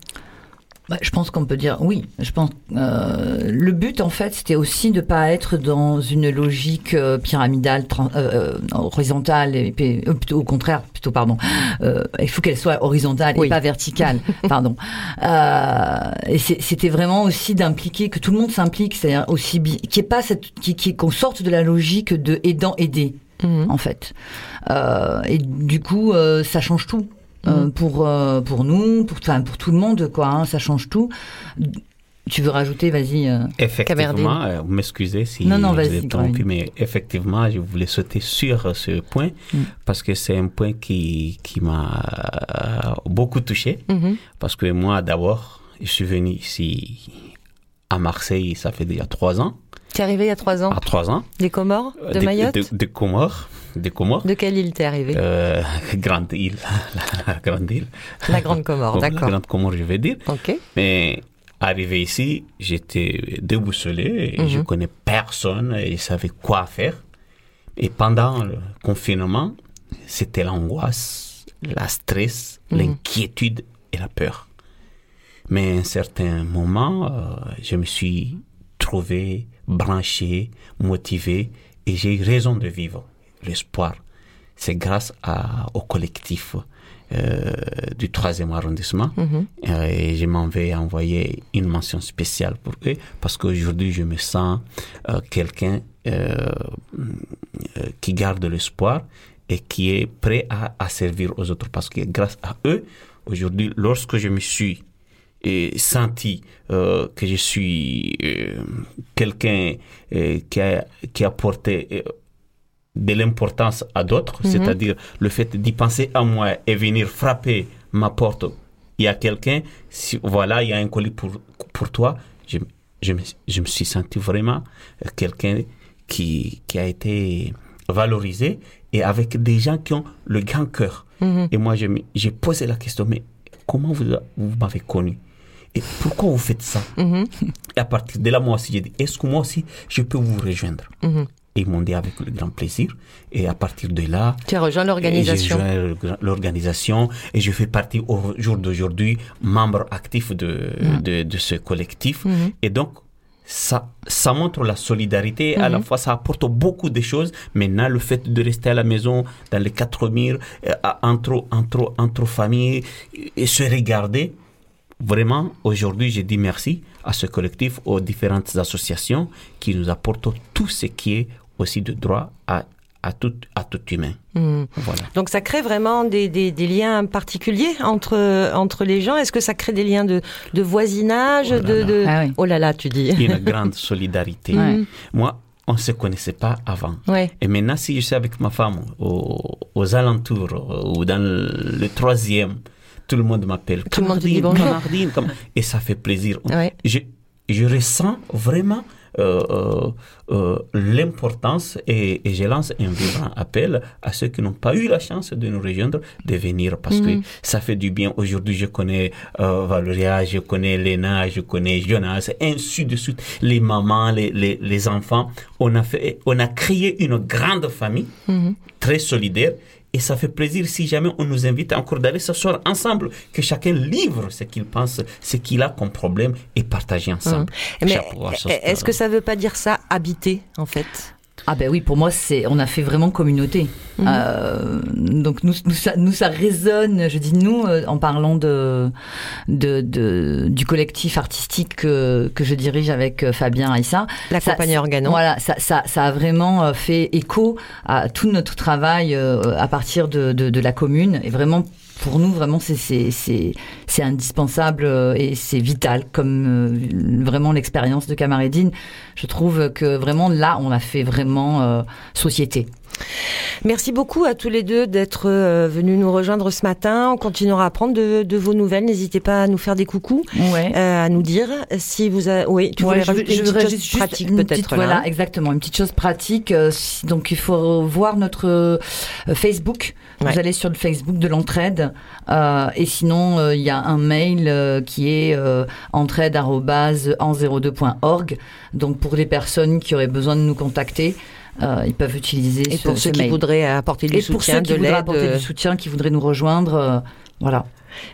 Bah, je pense qu'on peut dire oui. Je pense euh, le but en fait c'était aussi de pas être dans une logique euh, pyramidale, euh, euh, horizontale et euh, plutôt au contraire plutôt pardon. Euh, il faut qu'elle soit horizontale Oui. et pas verticale. pardon. Euh, et c'était vraiment aussi d'impliquer que tout le monde s'implique, c'est aussi n'y ait pas cette qui- qui- qu'on sorte de la logique de aidant aider en fait. Euh, et du coup euh, ça change tout. Euh, pour euh, pour nous, pour pour tout le monde quoi, hein, ça change tout. Tu veux rajouter, vas-y. euh. Effectivement, euh, vous m'excusez si Non, non, je vous ai Caroline. mais effectivement, je voulais sauter sur ce point Mm. parce que c'est un point qui, qui m'a euh, beaucoup touché. Mhm. Parce que moi, d'abord, je suis venu ici à Marseille, ça fait déjà trois ans. T'es arrivé il y a trois ans À trois ans. Des Comores De Mayotte de, de Comores. De Comores. De quelle île t'es arrivé Euh, grande île. la grande île. La Grande Comore, La d'accord. grande Comore, je vais dire. Ok. Mais arrivé ici, j'étais déboussolé et Mhm. je connais personne et je savais quoi faire. Et pendant le confinement, c'était l'angoisse, la stress, Mhm. l'inquiétude et la peur. Mais à un certain moment, euh, je me suis trouvé branché, motivé et j'ai eu raison de vivre. L'espoir, c'est grâce à, au collectif euh, du troisième arrondissement. Mhm. Euh, et je m'en vais envoyer une mention spéciale pour eux parce qu'aujourd'hui je me sens euh, quelqu'un euh, euh, qui garde l'espoir et qui est prêt à, à servir aux autres parce que grâce à eux, aujourd'hui, lorsque je me suis euh, senti euh, que je suis euh, quelqu'un euh, qui, a, qui a porté de l'importance à d'autres, Mhm. c'est-à-dire le fait d'y penser à moi et venir frapper ma porte. Il y a quelqu'un, si, voilà, il y a un colis pour, pour toi. Je, je, me, je me suis senti vraiment quelqu'un qui, qui a été valorisé et avec des gens qui ont le grand cœur. Mhm. Et moi, j'ai posé la question, mais comment vous, vous m'avez connu? Et pourquoi vous faites ça Mhm. Et à partir de là, moi aussi, j'ai dit, est-ce que moi aussi, je peux vous rejoindre Mhm. Et ils m'ont dit avec le grand plaisir. Et à partir de là, Tu as rejoint l'organisation. j'ai rejoint le- l'organisation et je fais partie au jour d'aujourd'hui membre actif de, Mhm. de, de ce collectif. Et donc, ça, ça montre la solidarité. À la fois, ça apporte beaucoup de choses. Maintenant, le fait de rester à la maison, dans les quatre murs, euh, entre, entre, entre familles, et se regarder, vraiment, aujourd'hui, j'ai dit merci à ce collectif, aux différentes associations qui nous apportent tout ce qui est aussi de droit à, à, tout, à tout humain. Mhm. Voilà. Donc ça crée vraiment des, des, des liens particuliers entre, entre les gens. Est-ce que ça crée des liens de, de voisinage Oh là de, là. de... Ah oui. Oh là là, tu dis. une grande solidarité. Ouais. Moi, on ne se connaissait pas avant. Ouais. Et maintenant, si je suis avec ma femme au- aux alentours euh, ou dans le, le troisième, tout le monde m'appelle. Tout le monde dit bonjour. Comme- Et ça fait plaisir. Ouais. Je, je ressens vraiment euh, euh, euh, l'importance et, et je lance un vibrant appel à ceux qui n'ont pas eu la chance de nous rejoindre de venir parce Mhm. que ça fait du bien. Aujourd'hui, je connais Valoria, je connais Léna, je connais Jonas, ainsi de suite, les mamans, les, les, les enfants. On a, fait, on a créé une grande famille Mhm. très solidaire. Et ça fait plaisir si jamais on nous invite encore d'aller s'asseoir ensemble, que chacun livre ce qu'il pense, ce qu'il a comme problème et partager ensemble. Mais Chapeau à ce- est-ce que ça veut pas dire ça, habiter, en fait? Ah ben oui, pour moi, c'est on a fait vraiment communauté. Mhm. Euh, donc nous, nous, ça, nous, ça résonne. Je dis nous euh, en parlant de, de, de- du collectif artistique que, que je dirige avec euh, Fabien Aïssa. La Ça- compagnie Organon. Voilà, ça, ça, ça a vraiment fait écho à tout notre travail à partir de, de, de la commune et vraiment. Pour nous, vraiment, c'est c'est c'est c'est indispensable et c'est vital comme vraiment l'expérience de Camaradine. Je trouve que vraiment là, on a fait vraiment euh, société. Merci beaucoup à tous les deux d'être euh, venus nous rejoindre ce matin. On continuera à prendre de, de vos nouvelles. N'hésitez pas à nous faire des coucous, Ouais. euh, à nous dire si vous avez... Oui, tu Ouais, voulais je, rajouter je une petite juste, chose pratique peut-être Voilà, hein. exactement, une petite chose pratique. euh, donc il faut voir notre Facebook. Vous allez sur le Facebook de l'entraide. euh, et sinon, euh, il y a un mail qui est euh, entraide@en02.org. Donc pour les personnes qui auraient besoin de nous contacter. Euh, ils peuvent utiliser Et ce, pour ce ceux qui mail. voudraient apporter du Et pour soutien, ceux qui de voudraient apporter euh, du soutien, qui voudraient nous rejoindre, euh, voilà.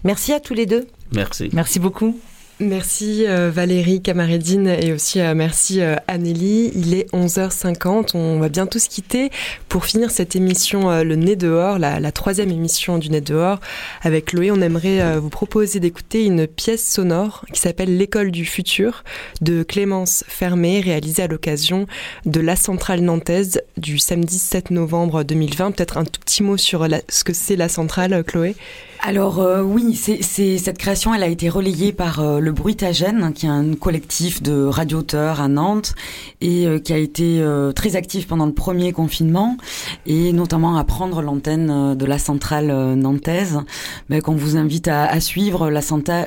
Merci à tous les deux. Merci. Merci beaucoup. Merci euh, Valérie Camaredine et aussi euh, merci euh, Anélie. Il est 11h50, on va bientôt se quitter pour finir cette émission Le Nez dehors, la, troisième émission du Nez dehors. Avec Loé, on aimerait vous proposer d'écouter une pièce sonore qui s'appelle L'école du futur de Clémence Fermé, réalisée à l'occasion de la centrale nantaise du samedi 7 novembre 2020. Peut-être un tout petit mot sur ce que c'est la centrale, Chloé? Alors euh, oui, c'est cette création, elle a été relayée par euh, le Bruitagène, qui est un collectif de radioteurs à Nantes et euh, qui a été euh, très actif pendant le premier confinement et notamment à prendre l'antenne de la centrale nantaise, ben, qu'on vous invite à, à suivre la,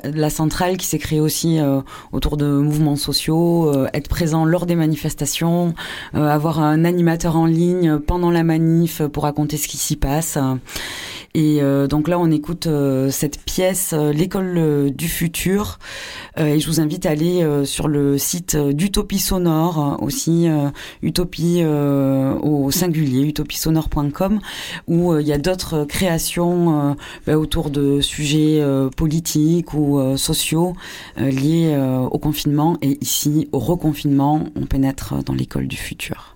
la centrale qui s'est créée aussi autour de mouvements sociaux, être présent lors des manifestations, avoir un animateur en ligne pendant la manif pour raconter ce qui s'y passe. Et euh, donc là, on écoute euh, cette pièce, euh, l'école du futur. Et je vous invite à aller sur le site d'Utopie Sonore, aussi Utopie au singulier, utopiesonore.com, où il y a d'autres créations bah, autour de sujets politiques ou sociaux liés au confinement. Et ici, au reconfinement, on pénètre dans l'école du futur.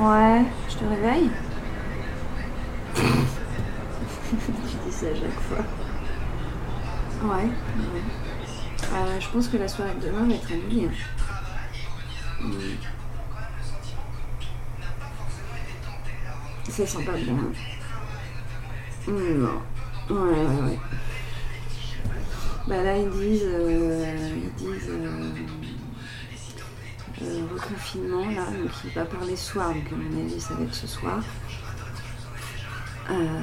Ouais, je te réveille Je dis ça à chaque fois. Ouais, ouais. Euh, je pense que la soirée de demain va être annulée. hein. Mm. Ça sent pas bien. Mm, Non. Ouais, ouais, ouais. Bah là, ils disent. euh, ils disent. euh, reconfinement là, donc il va parler ce soir, donc à mon avis ça va être ce soir. Euh,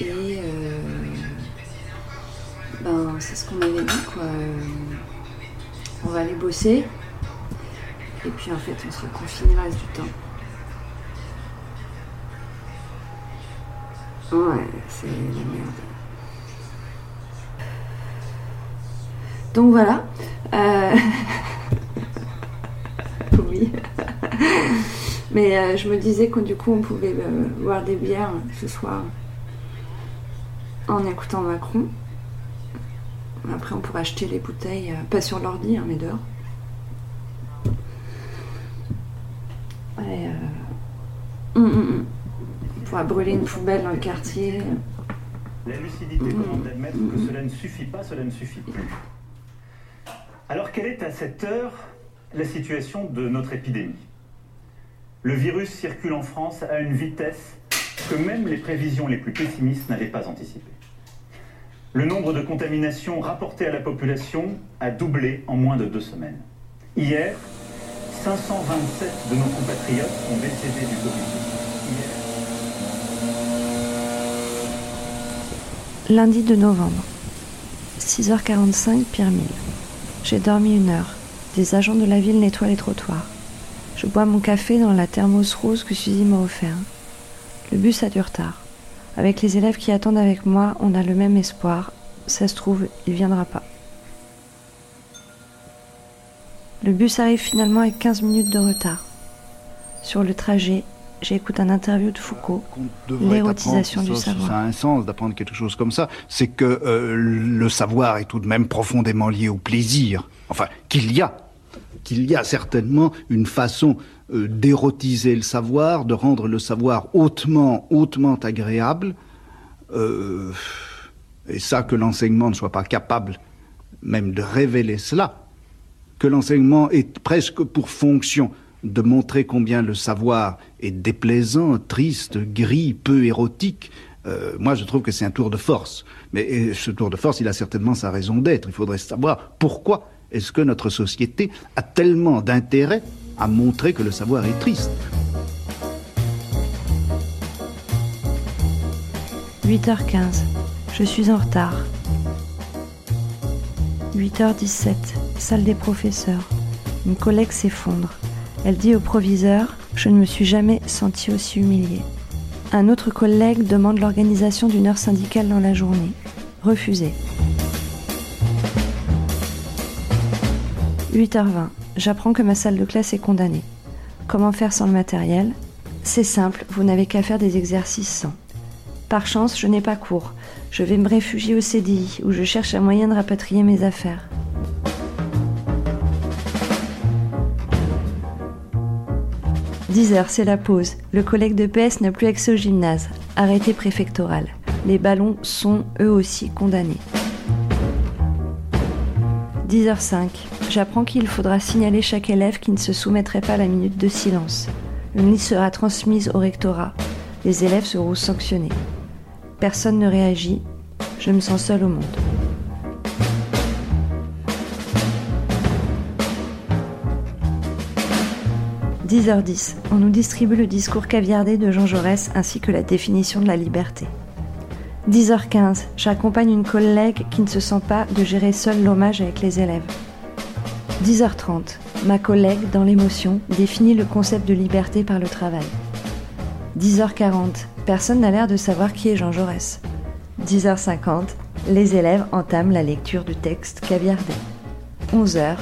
et euh, ben c'est ce qu'on avait dit quoi. Euh, On va aller bosser et puis en fait on sera confiné reste du temps. Ouais, c'est la merde. Donc voilà. Mais euh, je me disais que du coup on pouvait euh, boire des bières ce soir en écoutant Macron. Après on pourra acheter les bouteilles, euh, pas sur l'ordi, hein, mais dehors. Et, hum, hum, hum. On pourra brûler une poubelle dans le quartier. La lucidité demande d'admettre que cela ne suffit pas, cela ne suffit plus. Alors quelle est à cette heure la situation de notre épidémie? Le virus circule en France à une vitesse que même les prévisions les plus pessimistes n'avaient pas anticipée. Le nombre de contaminations rapportées à la population a doublé en moins de deux semaines. Hier, 527 de nos compatriotes ont décédé du Covid. Lundi de novembre, 6h45, Pyramide. J'ai dormi une heure. Des agents de la ville nettoient les trottoirs. Je bois mon café dans la thermos rose que Suzy m'a offert. Le bus a du retard. Avec les élèves qui attendent avec moi, on a le même espoir. Ça se trouve, il viendra pas. Le bus arrive finalement avec 15 minutes de retard. Sur le trajet, j'écoute un interview de Foucault, l'érotisation du savoir. Ça a un sens d'apprendre quelque chose comme ça. C'est que euh, le savoir est tout de même profondément lié au plaisir. Enfin, qu'il y a. Qu'il y a certainement une façon euh, d'érotiser le savoir, de rendre le savoir hautement, hautement agréable. Euh, et ça que l'enseignement ne soit pas capable même de révéler cela, que l'enseignement est presque pour fonction de montrer combien le savoir est déplaisant, triste, gris, peu érotique, euh, moi je trouve que c'est un tour de force. Mais ce tour de force, il a certainement sa raison d'être. Il faudrait savoir pourquoi est-ce que notre société a tellement d'intérêt à montrer que le savoir est triste. 8h15. Je suis en retard. 8h17. Salle des professeurs. Une collègue s'effondre. Elle dit au proviseur Je ne me suis jamais sentie aussi humiliée. Un autre collègue demande l'organisation d'une heure syndicale dans la journée. Refusé. 8h20. J'apprends que ma salle de classe est condamnée. Comment faire sans le matériel? C'est simple, vous n'avez qu'à faire des exercices sans. Par chance, je n'ai pas cours. Je vais me réfugier au CDI, où je cherche un moyen de rapatrier mes affaires. 10 heures, c'est la pause. Le collègue de PS n'a plus accès au gymnase. Arrêté préfectoral. Les ballons sont eux aussi condamnés. 10h05. J'apprends qu'il faudra signaler chaque élève qui ne se soumettrait pas à la minute de silence. Une liste sera transmise au rectorat. Les élèves seront sanctionnés. Personne ne réagit. Je me sens seule au monde. « 10h10. On nous distribue le discours caviardé de Jean Jaurès ainsi que la définition de la liberté. 10h15. J'accompagne une collègue qui ne se sent pas de gérer seule l'hommage avec les élèves. 10h30. Ma collègue, dans l'émotion, définit le concept de liberté par le travail. 10h40. Personne n'a l'air de savoir qui est Jean Jaurès. 10h50. Les élèves entament la lecture du texte caviardé. 11h.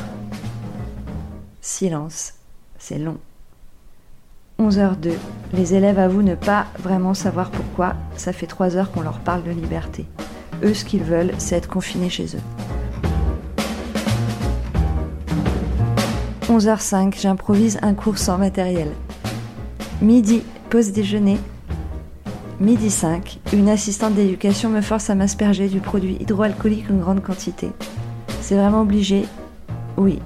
Silence. C'est long. 11h02. Les élèves avouent ne pas vraiment savoir pourquoi. Ça fait 3 heures qu'on leur parle de liberté. Eux, ce qu'ils veulent, c'est être confinés chez eux. 11h05. J'improvise un cours sans matériel. Midi. Pause déjeuner. Midi 5. Une assistante d'éducation me force à m'asperger du produit hydroalcoolique en grande quantité. C'est vraiment obligé Oui.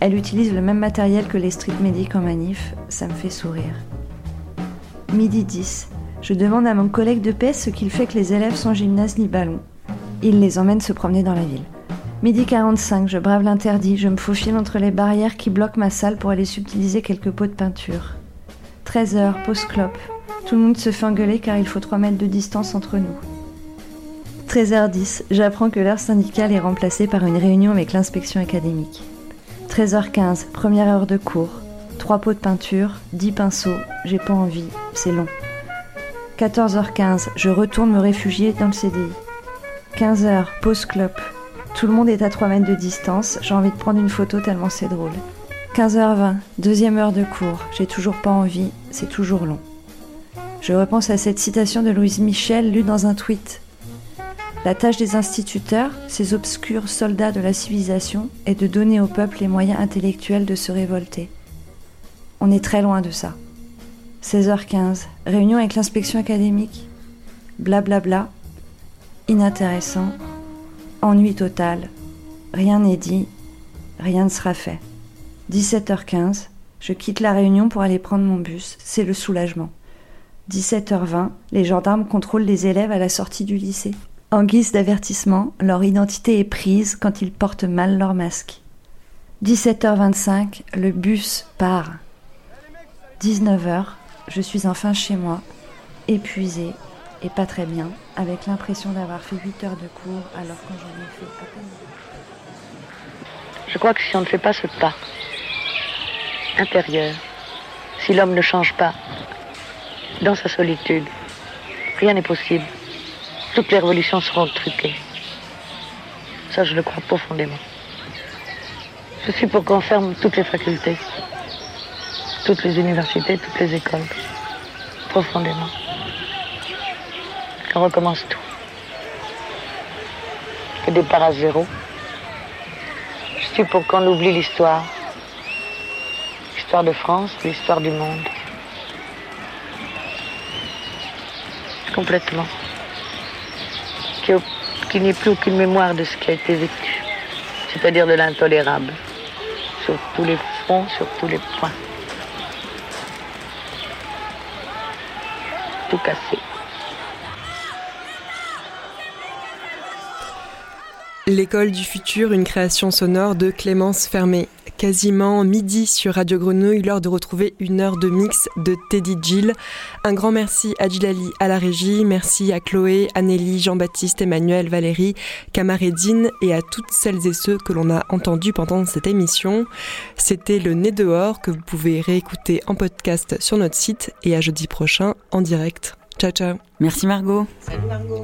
Elle utilise le même matériel que les street medics en manif, ça me fait sourire. Midi 10. Je demande à mon collègue de paix ce qu'il fait que les élèves sans gymnase ni ballon. Il les emmène se promener dans la ville. Midi 45, je brave l'interdit, je me faufile entre les barrières qui bloquent ma salle pour aller subtiliser quelques pots de peinture. 13h, pause clope. Tout le monde se fait engueuler car il faut 3 mètres de distance entre nous. 13h10, j'apprends que l'heure syndicale est remplacée par une réunion avec l'inspection académique. 13h15, première heure de cours. 3 pots de peinture, 10 pinceaux, j'ai pas envie, c'est long. 14h15, je retourne me réfugier dans le CDI. 15h, pause clope. Tout le monde est à 3 mètres de distance, j'ai envie de prendre une photo tellement c'est drôle. 15h20, deuxième heure de cours, j'ai toujours pas envie, c'est toujours long. Je repense à cette citation de Louise Michel lue dans un tweet. La tâche des instituteurs, ces obscurs soldats de la civilisation, est de donner au peuple les moyens intellectuels de se révolter. On est très loin de ça. 16h15, réunion avec l'inspection académique. Blablabla. Bla bla. Inintéressant. Ennui total. Rien n'est dit. Rien ne sera fait. 17h15, je quitte la réunion pour aller prendre mon bus. C'est le soulagement. 17h20, les gendarmes contrôlent les élèves à la sortie du lycée. En guise d'avertissement, leur identité est prise quand ils portent mal leur masque. 17h25, le bus part. 19h, je suis enfin chez moi, épuisée et pas très bien, avec l'impression d'avoir fait 8 heures de cours alors que j'en ai fait à peine. Je crois que si on ne fait pas ce pas intérieur, si l'homme ne change pas dans sa solitude, rien n'est possible. Toutes les révolutions seront truquées. Ça, je le crois profondément. Je suis pour qu'on ferme toutes les facultés, toutes les universités, toutes les écoles. Profondément. Qu'on recommence tout. Que départ à zéro. Je suis pour qu'on oublie l'histoire. L'histoire de France, l'histoire du monde. Complètement. qu'il n'y ait plus aucune mémoire de ce qui a été vécu, c'est-à-dire de l'intolérable, sur tous les fronts, sur tous les points. Tout cassé. L'école du futur, une création sonore de Clémence Fermé. Quasiment midi sur Radio Grenouille, l'heure de retrouver une heure de mix de Teddy Gill. Un grand merci à Gilali à la régie, merci à Chloé, Anélie, Jean-Baptiste, Emmanuel, Valérie, Camaredine et à toutes celles et ceux que l'on a entendus pendant cette émission. C'était le Nez dehors que vous pouvez réécouter en podcast sur notre site et à jeudi prochain en direct. Ciao ciao. Merci Margot. Salut Margot.